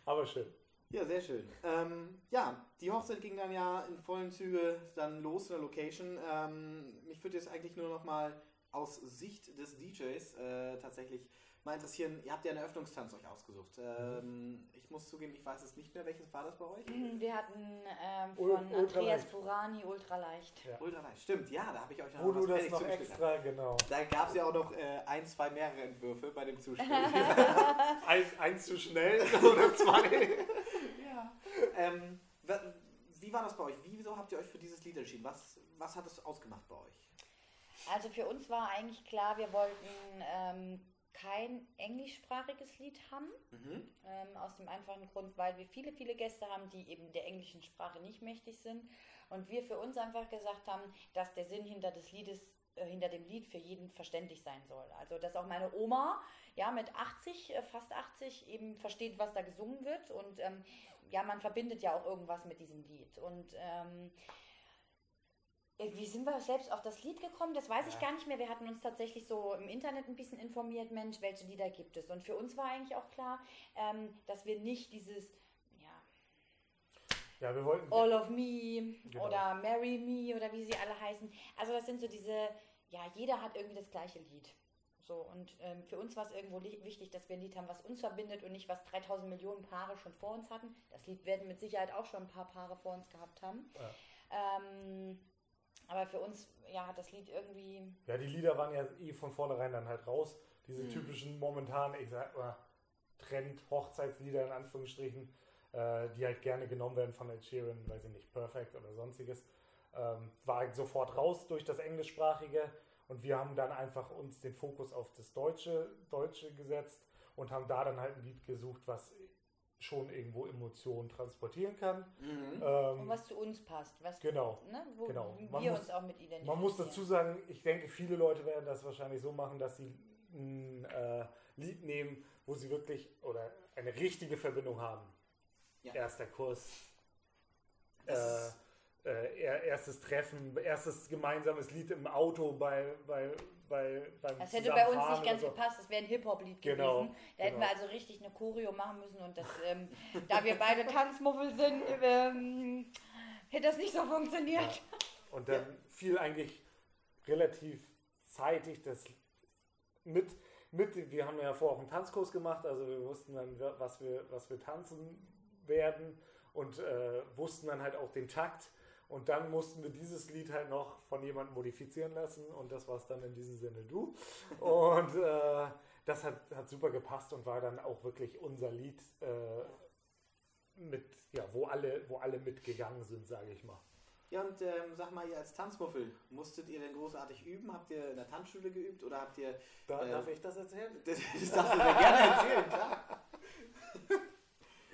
Aber schön. Ja, sehr schön. Ähm, ja, die Hochzeit ging dann ja in vollen Züge dann los in der Location. Ähm, mich würde jetzt eigentlich nur noch mal aus Sicht des DJs äh, tatsächlich mal interessieren. Ihr habt ja einen Eröffnungstanz euch ausgesucht. Ähm, ich muss zugeben, ich weiß es nicht mehr. Welches war das bei euch? Wir hatten ähm, Ul- von Andreas ultraleicht. Burani Ultraleicht. Ja. Ultraleicht. Stimmt, ja, da habe ich euch Wo was du das noch extra, genau. Da gab es ja auch noch äh, ein, zwei mehrere Entwürfe bei dem Zuspiel. Eins, eins zu schnell oder zwei. ja. ähm, wie war das bei euch? Wie, wieso habt ihr euch für dieses Lied entschieden? Was, was hat es ausgemacht bei euch? Also für uns war eigentlich klar, wir wollten ähm, kein englischsprachiges Lied haben. Mhm. Ähm, aus dem einfachen Grund, weil wir viele, viele Gäste haben, die eben der englischen Sprache nicht mächtig sind. Und wir für uns einfach gesagt haben, dass der Sinn hinter des Liedes, äh, hinter dem Lied für jeden verständlich sein soll. Also dass auch meine Oma, ja, mit 80, äh, fast 80, eben versteht, was da gesungen wird. Und ähm, ja, man verbindet ja auch irgendwas mit diesem Lied. Und ähm, äh, wie sind wir selbst auf das Lied gekommen? Das weiß ich Ja. gar nicht mehr. Wir hatten uns tatsächlich so im Internet ein bisschen informiert, Mensch, welche Lieder gibt es? Und für uns war eigentlich auch klar, ähm, dass wir nicht dieses ja, Ja, wir wollten. All of Me Genau. oder Marry Me oder wie sie alle heißen. Also das sind so diese, ja, jeder hat irgendwie das gleiche Lied. So, und ähm, für uns war es irgendwo wichtig, dass wir ein Lied haben, was uns verbindet und nicht, was 3000 Millionen Paare schon vor uns hatten. Das Lied werden mit Sicherheit auch schon ein paar Paare vor uns gehabt haben. Ähm, aber für uns, ja, hat das Lied irgendwie Ja, die Lieder waren ja eh von vornherein dann halt raus. Diese Mhm. typischen momentan, ich sag mal, Trend-Hochzeitslieder in Anführungsstrichen, äh, die halt gerne genommen werden von Ed Sheeran, weiß ich nicht, Perfect oder sonstiges. Ähm, war halt sofort raus durch das Englischsprachige und wir haben dann einfach uns den Fokus auf das Deutsche, Deutsche gesetzt und haben da dann halt ein Lied gesucht, was schon irgendwo Emotionen transportieren kann. Mhm. Ähm, und was zu uns passt, was genau. ne, wo genau. Man wir muss- uns auch mit identifizieren. Man muss dazu sagen, ich denke, viele Leute werden das wahrscheinlich so machen, dass sie ein äh, Lied nehmen, wo sie wirklich oder eine richtige Verbindung haben. Ja. Erster Kurs, äh, äh, er- erstes Treffen, erstes gemeinsames Lied im Auto bei, bei, bei, beim Das hätte bei uns nicht ganz so. gepasst, das wäre ein Hip-Hop-Lied Genau, gewesen. Da hätten genau. wir also richtig eine Choreo machen müssen und das, ähm, da wir beide Tanzmuffel sind, ähm, hätte das nicht so funktioniert. Und dann fiel eigentlich relativ zeitig das mit, mit, wir haben ja vorher auch einen Tanzkurs gemacht, also wir wussten dann, was wir, was wir tanzen werden und äh, wussten dann halt auch den Takt. Und dann mussten wir dieses Lied halt noch von jemandem modifizieren lassen und das war es dann in diesem Sinne du. Und äh, das hat, hat super gepasst und war dann auch wirklich unser Lied, äh, mit, ja, wo alle, wo alle mitgegangen sind, sage ich mal. Ja, und ähm, sag mal, ihr als Tanzmuffel, musstet ihr denn großartig üben? Habt ihr in der Tanzschule geübt oder habt ihr. Da, Äh, darf ich das erzählen? Das, das darfst du sehr gerne erzählen, klar.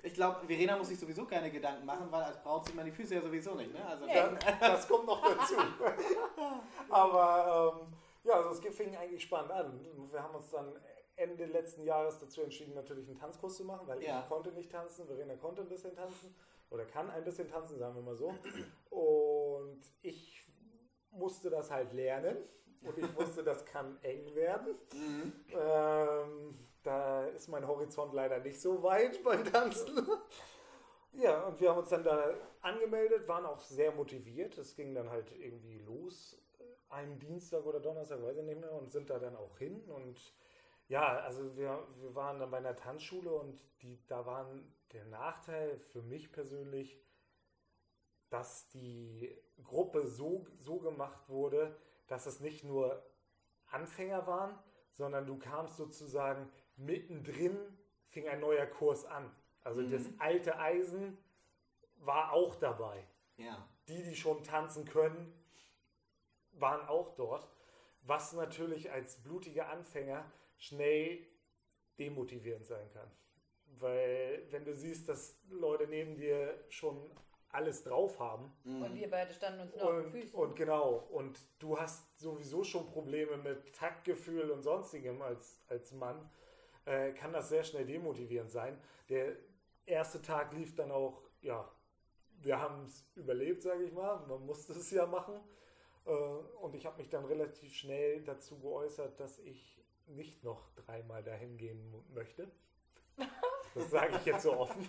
Ich glaube, Verena muss sich sowieso keine Gedanken machen, weil als Braut sieht man die Füße ja sowieso nicht. Ne? Also, Dann, das kommt noch dazu. Aber ähm, ja, also es fing eigentlich spannend an. Wir haben uns dann Ende letzten Jahres dazu entschieden, natürlich einen Tanzkurs zu machen, weil Ja. ich konnte nicht tanzen, Verena konnte ein bisschen tanzen oder kann ein bisschen tanzen, sagen wir mal so. Und ich musste das halt lernen und ich wusste, das kann eng werden. Mhm. Ähm, da ist mein Horizont leider nicht so weit beim Tanzen. Ja, und wir haben uns dann da angemeldet, waren auch sehr motiviert. Es ging dann halt irgendwie los, einen Dienstag oder Donnerstag, weiß ich nicht mehr, und sind da dann auch hin. Und ja, also wir, wir waren dann bei einer Tanzschule und die, da waren der Nachteil für mich persönlich, dass die Gruppe so, so gemacht wurde, dass es nicht nur Anfänger waren, sondern du kamst sozusagen mittendrin, fing ein neuer Kurs an. Also Mhm. das alte Eisen war auch dabei. Ja. Die, die schon tanzen können, waren auch dort, was natürlich als blutiger Anfänger schnell demotivierend sein kann. Weil wenn du siehst, dass Leute neben dir schon alles drauf haben. Und wir beide standen uns nur und, auf den Füßen. Und genau, und du hast sowieso schon Probleme mit Taktgefühl und sonstigem als, als Mann, äh, kann das sehr schnell demotivierend sein. Der erste Tag lief dann auch, ja, wir haben es überlebt, sage ich mal. Man musste es ja machen. Äh, und ich habe mich dann relativ schnell dazu geäußert, dass ich nicht noch dreimal dahin gehen möchte. Das sage ich jetzt so offen.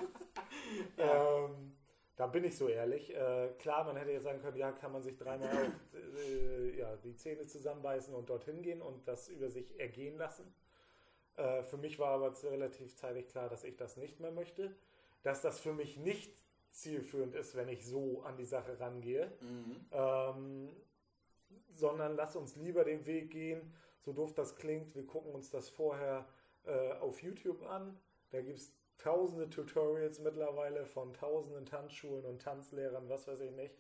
ähm, da bin ich so ehrlich. Äh, klar, man hätte jetzt sagen können, ja, kann man sich dreimal auf, äh, ja, die Zähne zusammenbeißen und dorthin gehen und das über sich ergehen lassen. Äh, für mich war aber relativ zeitig klar, dass ich das nicht mehr möchte. Dass das für mich nicht zielführend ist, wenn ich so an die Sache rangehe. Mhm. Ähm, sondern lass uns lieber den Weg gehen, so doof das klingt, wir gucken uns das vorher äh, auf YouTube an. Da gibt es tausende Tutorials mittlerweile von tausenden Tanzschulen und Tanzlehrern, was weiß ich nicht.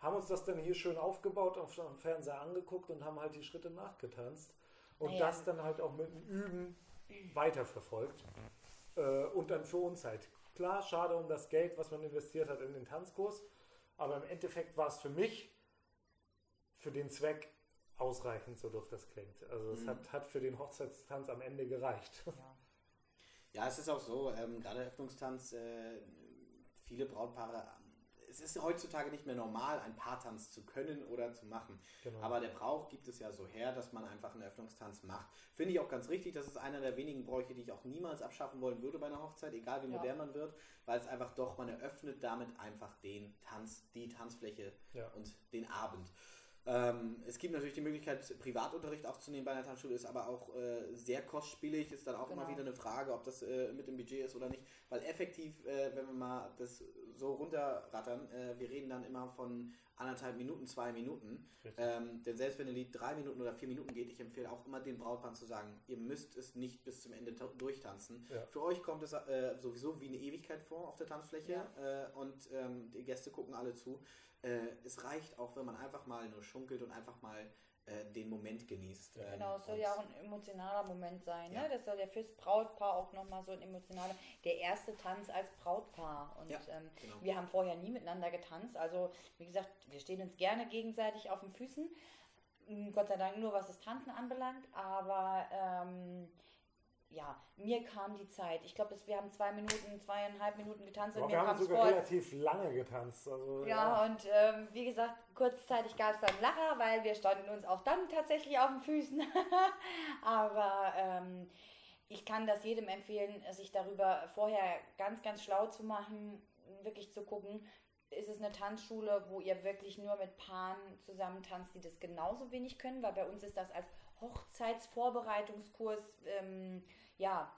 Haben uns das dann hier schön aufgebaut, auf dem Fernseher angeguckt und haben halt die Schritte nachgetanzt. Und Naja. das dann halt auch mit dem Üben weiterverfolgt. Äh, und dann für uns halt. Klar, schade um das Geld, was man investiert hat in den Tanzkurs. Aber im Endeffekt war es für mich für den Zweck ausreichend, so doof das klingt. Also es Mhm. hat, hat für den Hochzeitstanz am Ende gereicht. Ja, es ist auch so, ähm, gerade Öffnungstanz, äh, viele Brautpaare, es ist heutzutage nicht mehr normal, einen Paartanz zu können oder zu machen. Genau. Aber der Brauch gibt es ja so her, dass man einfach einen Öffnungstanz macht. Finde ich auch ganz richtig. Das ist einer der wenigen Bräuche, die ich auch niemals abschaffen wollen würde bei einer Hochzeit, egal wie Ja. modern man wird, weil es einfach doch, man eröffnet damit einfach den Tanz, die Tanzfläche Ja. und den Abend. Ähm, es gibt natürlich die Möglichkeit, Privatunterricht aufzunehmen bei einer Tanzschule, ist aber auch äh, sehr kostspielig, ist dann auch immer Genau. wieder eine Frage, ob das äh, mit dem Budget ist oder nicht, weil effektiv, äh, wenn wir mal das so runterrattern, äh, wir reden dann immer von anderthalb Minuten, zwei Minuten, ähm, denn selbst wenn ein Lied drei Minuten oder vier Minuten geht, ich empfehle auch immer den Brautpaaren zu sagen, ihr müsst es nicht bis zum Ende ta- durchtanzen. Ja. Für euch kommt es äh, sowieso wie eine Ewigkeit vor auf der Tanzfläche Ja. äh, und ähm, die Gäste gucken alle zu. Äh, es reicht auch, wenn man einfach mal nur schunkelt und einfach mal äh, den Moment genießt. Ähm, Genau, es soll ja auch ein emotionaler Moment sein. Ja. Ne? Das soll ja fürs Brautpaar auch nochmal so ein emotionaler, der erste Tanz als Brautpaar. Und Ja, ähm, genau. wir haben vorher nie miteinander getanzt. Also, wie gesagt, wir stehen uns gerne gegenseitig auf den Füßen. Mm, Gott sei Dank nur, was das Tanzen anbelangt. Aber ähm, ja, mir kam die Zeit. Ich glaube, wir haben zwei Minuten, zweieinhalb Minuten getanzt und wir mir haben sogar als relativ lange getanzt. Also, ja, und ähm, wie gesagt, kurzzeitig gab es dann Lacher, weil wir standen uns auch dann tatsächlich auf den Füßen. Aber ähm, ich kann das jedem empfehlen, sich darüber vorher ganz, ganz schlau zu machen, wirklich zu gucken, ist es eine Tanzschule, wo ihr wirklich nur mit Paaren zusammen tanzt, die das genauso wenig können, weil bei uns ist das als Hochzeitsvorbereitungskurs ähm, ja,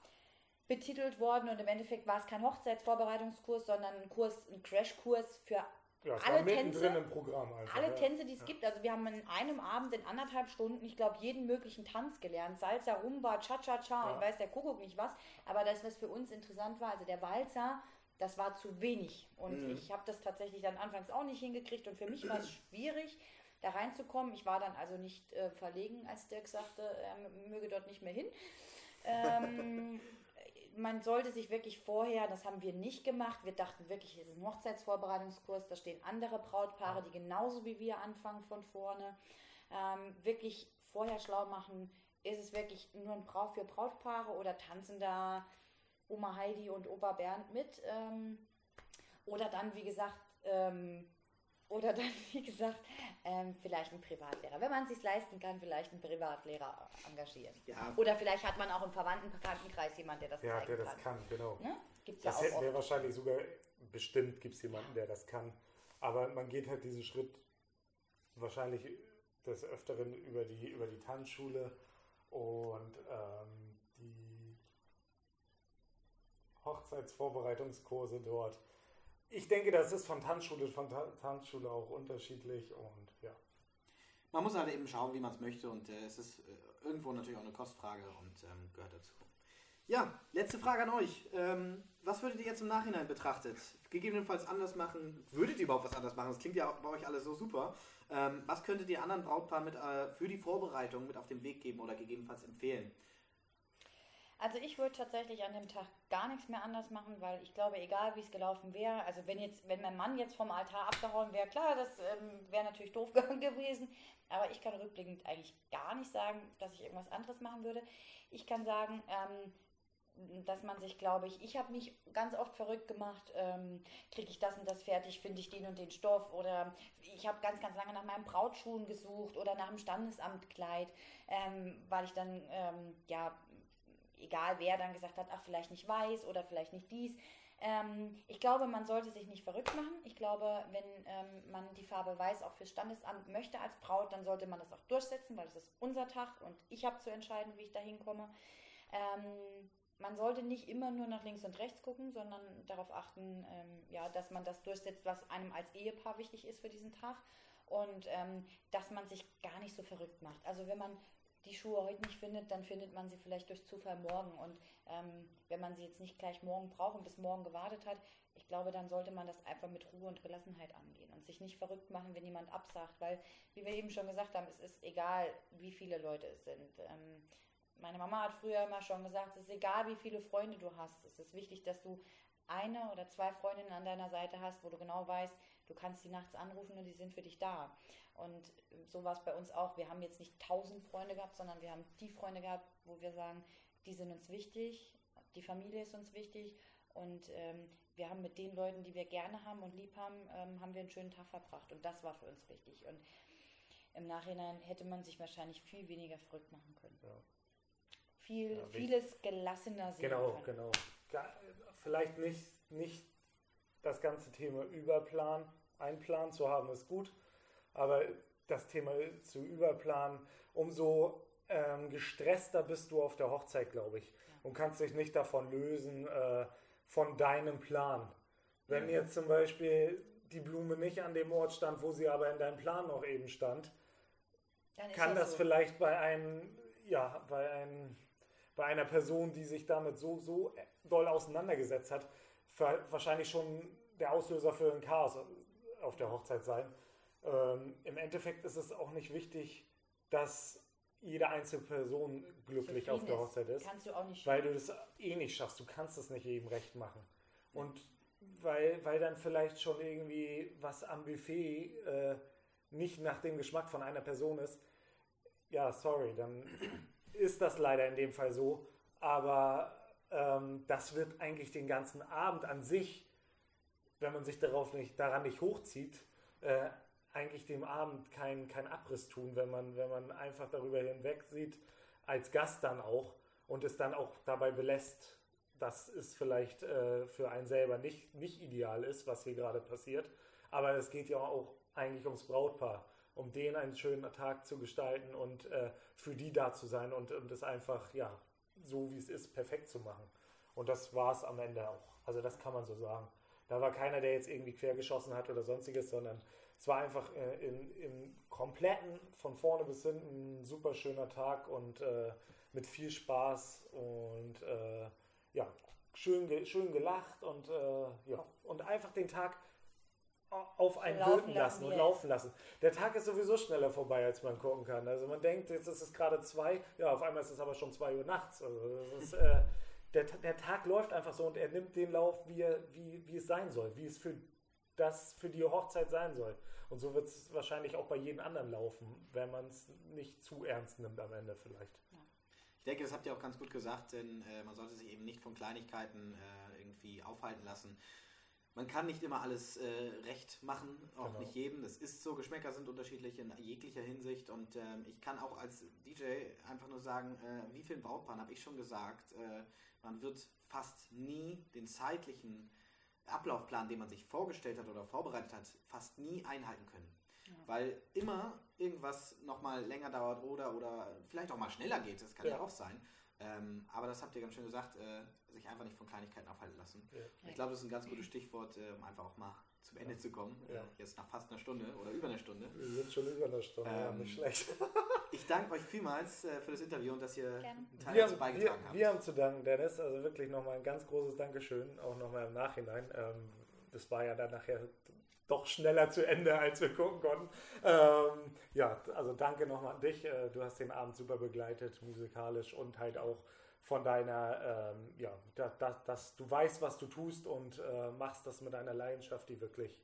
betitelt worden und im Endeffekt war es kein Hochzeitsvorbereitungskurs, sondern ein Kurs, ein Crashkurs für ja, alle Tänze- im Programm. Einfach, alle ja. Tänze, die es Ja. gibt. Also wir haben in einem Abend in anderthalb Stunden, ich glaube, jeden möglichen Tanz gelernt. Salsa, Rumba, Cha-Cha-Cha und weiß der Kuckuck nicht was. Aber das, was für uns interessant war, also der Walzer, das war zu wenig. Und Mhm. ich habe das tatsächlich dann anfangs auch nicht hingekriegt. Und für mich war es schwierig, da reinzukommen. Ich war dann also nicht äh, verlegen, als Dirk sagte, er möge dort nicht mehr hin. Ähm, man sollte sich wirklich vorher, das haben wir nicht gemacht, wir dachten wirklich, es ist ein Hochzeitsvorbereitungskurs, da stehen andere Brautpaare, die genauso wie wir anfangen von vorne. Ähm, wirklich vorher schlau machen, ist es wirklich nur ein Brauch für Brautpaare oder tanzen da Oma Heidi und Opa Bernd mit? Ähm, oder dann, wie gesagt, ähm, oder dann, wie gesagt, ähm, vielleicht ein Privatlehrer. Wenn man es sich leisten kann, vielleicht einen Privatlehrer engagieren. Ja, Oder vielleicht hat man auch im Verwandtenbekanntenkreis jemanden, der das Ja, zeigen der das kann. kann, genau. Ne? Gibt's ja Das auch hätten wir wahrscheinlich sogar, bestimmt gibt es jemanden, der das kann. Aber man geht halt diesen Schritt wahrscheinlich des Öfteren über die, über die Tanzschule und ähm, die Hochzeitsvorbereitungskurse dort. Ich denke, das ist von Tanzschule von Ta Tanzschule auch unterschiedlich und ja. man muss halt eben schauen, wie man es möchte und äh, es ist äh, irgendwo natürlich auch eine Kostfrage und ähm, gehört dazu. Ja, letzte Frage an euch. Ähm, was würdet ihr jetzt im Nachhinein betrachtet? Gegebenenfalls anders machen? Würdet ihr überhaupt was anders machen? Das klingt ja bei euch alles so super. Ähm, was könntet ihr anderen Brautpaaren mit, äh, für die Vorbereitung mit auf den Weg geben oder gegebenenfalls empfehlen? Also ich würde tatsächlich an dem Tag gar nichts mehr anders machen, weil ich glaube, egal wie es gelaufen wäre, also wenn jetzt, wenn mein Mann jetzt vom Altar abgehauen wäre, klar, das ähm, wäre natürlich doof gewesen, aber ich kann rückblickend eigentlich gar nicht sagen, dass ich irgendwas anderes machen würde. Ich kann sagen, ähm, dass man sich, glaube ich, ich habe mich ganz oft verrückt gemacht, ähm, kriege ich das und das fertig, finde ich den und den Stoff oder ich habe ganz, ganz lange nach meinen Brautschuhen gesucht oder nach dem Standesamtkleid, ähm, weil ich dann, ähm, ja, egal wer dann gesagt hat, ach, vielleicht nicht weiß oder vielleicht nicht dies. Ähm, ich glaube, man sollte sich nicht verrückt machen. Ich glaube, wenn ähm, man die Farbe weiß auch fürs Standesamt möchte als Braut, dann sollte man das auch durchsetzen, weil es ist unser Tag und ich habe zu entscheiden, wie ich da hinkomme. Ähm, man sollte nicht immer nur nach links und rechts gucken, sondern darauf achten, ähm, ja, dass man das durchsetzt, was einem als Ehepaar wichtig ist für diesen Tag und ähm, dass man sich gar nicht so verrückt macht. Also wenn man die Schuhe heute nicht findet, dann findet man sie vielleicht durch Zufall morgen. Und ähm, wenn man sie jetzt nicht gleich morgen braucht und bis morgen gewartet hat, ich glaube, dann sollte man das einfach mit Ruhe und Gelassenheit angehen und sich nicht verrückt machen, wenn jemand absagt, weil, wie wir eben schon gesagt haben, es ist egal, wie viele Leute es sind. Ähm, meine Mama hat früher immer schon gesagt, es ist egal, wie viele Freunde du hast. Es ist wichtig, dass du eine oder zwei Freundinnen an deiner Seite hast, wo du genau weißt, du kannst sie nachts anrufen und die sind für dich da. Und so war es bei uns auch. Wir haben jetzt nicht tausend Freunde gehabt, sondern wir haben die Freunde gehabt, wo wir sagen, die sind uns wichtig, die Familie ist uns wichtig und ähm, wir haben mit den Leuten, die wir gerne haben und lieb haben, ähm, haben wir einen schönen Tag verbracht. Und das war für uns wichtig. Und im Nachhinein hätte man sich wahrscheinlich viel weniger verrückt machen können. Ja. Viel, ja, vieles gelassener sehen Genau, können. genau. Vielleicht nicht, nicht das ganze Thema Überplan, Einplan zu haben, ist gut aber das Thema zu überplanen, umso ähm, gestresster bist du auf der Hochzeit, glaube ich, und kannst dich nicht davon lösen, äh, von deinem Plan. Wenn ja. jetzt zum Beispiel die Blume nicht an dem Ort stand, wo sie aber in deinem Plan noch eben stand, kann das, das so. vielleicht bei einem, ja, bei einem, bei einer Person, die sich damit so, so doll auseinandergesetzt hat, wahrscheinlich schon der Auslöser für ein Chaos auf der Hochzeit sein. Ähm, Im Endeffekt ist es auch nicht wichtig, dass jede einzelne Person glücklich auf der Hochzeit ist. Kannst du auch nicht weil du das eh nicht schaffst. Du kannst es nicht jedem recht machen. Und weil, weil dann vielleicht schon irgendwie was am Buffet äh, nicht nach dem Geschmack von einer Person ist, ja, sorry, dann ist das leider in dem Fall so. Aber ähm, das wird eigentlich den ganzen Abend an sich, wenn man sich darauf nicht, daran nicht hochzieht, äh, eigentlich dem Abend keinen kein Abriss tun, wenn man, wenn man einfach darüber hinweg sieht, als Gast dann auch und es dann auch dabei belässt, dass es vielleicht äh, für einen selber nicht, nicht ideal ist, was hier gerade passiert. Aber es geht ja auch eigentlich ums Brautpaar, um denen einen schönen Tag zu gestalten und äh, für die da zu sein und, und es einfach, ja, so wie es ist, perfekt zu machen. Und das war es am Ende auch. Also das kann man so sagen. Da war keiner, der jetzt irgendwie quergeschossen hat oder sonstiges, sondern es war einfach äh, in, im kompletten, von vorne bis hinten, ein super schöner Tag und äh, mit viel Spaß und äh, ja, schön, schön gelacht und äh, ja, und einfach den Tag auf einen wirken lassen und laufen lassen. Der Tag ist sowieso schneller vorbei, als man gucken kann. Also man denkt, jetzt ist es gerade zwei, ja, auf einmal ist es aber schon zwei Uhr nachts. Also ist, äh, der, der Tag läuft einfach so und er nimmt den Lauf, wie, er, wie, wie es sein soll, wie es für das für die Hochzeit sein soll. Und so wird es wahrscheinlich auch bei jedem anderen laufen, wenn man es nicht zu ernst nimmt am Ende vielleicht. Ich denke, das habt ihr auch ganz gut gesagt, denn äh, man sollte sich eben nicht von Kleinigkeiten äh, irgendwie aufhalten lassen. Man kann nicht immer alles äh, recht machen, auch genau. nicht jedem. Das ist so, Geschmäcker sind unterschiedlich in jeglicher Hinsicht und ähm, ich kann auch als DJ einfach nur sagen, äh, wie vielen Brautpaaren habe ich schon gesagt, äh, man wird fast nie den zeitlichen Ablaufplan, den man sich vorgestellt hat oder vorbereitet hat, fast nie einhalten können. Ja. Weil immer irgendwas nochmal länger dauert oder, oder vielleicht auch mal schneller geht, das kann ja, ja auch sein. Ähm, aber das habt ihr ganz schön gesagt, äh, sich einfach nicht von Kleinigkeiten aufhalten lassen. Ja. Ich glaube, das ist ein ganz gutes Stichwort, um einfach auch mal zum Ende zu kommen. Ja. Jetzt nach fast einer Stunde oder über einer Stunde. Wir sind schon über eine Stunde, ja, Ähm, nicht schlecht. Ich danke euch vielmals äh, für das Interview und dass ihr Gerne. einen Teil Wir dazu haben, wir, beigetragen habt. wir haben zu danken, Dennis. Also wirklich nochmal ein ganz großes Dankeschön, auch nochmal im Nachhinein. Ähm, das war ja dann nachher doch schneller zu Ende, als wir gucken konnten. Ähm, ja, also danke nochmal an dich. Äh, Du hast den Abend super begleitet, musikalisch und halt auch von deiner, ähm, ja, dass, dass, dass du weißt, was du tust und äh, machst das mit einer Leidenschaft, die wirklich,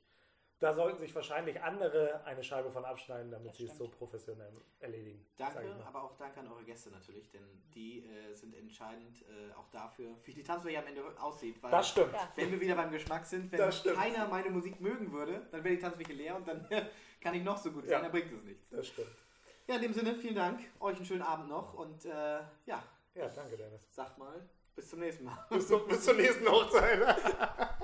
da sollten sich wahrscheinlich andere eine Scheibe von abschneiden, damit Das sie es so stimmt. professionell erledigen. Danke, aber auch danke an eure Gäste natürlich, denn die äh, sind entscheidend äh, auch dafür, wie die Tanzfläche am Ende aussieht. Weil Das stimmt. Wenn wir wieder beim Geschmack sind, wenn stimmt. keiner meine Musik mögen würde, dann wäre die Tanzfläche leer und dann kann ich noch so gut sein, Ja. dann bringt es nichts. Das stimmt. Ja, in dem Sinne, vielen Dank, euch einen schönen Abend noch und äh, ja, Ja, danke, Dennis. sagt mal, bis zum nächsten Mal. bis, zum, bis zur nächsten Hochzeit.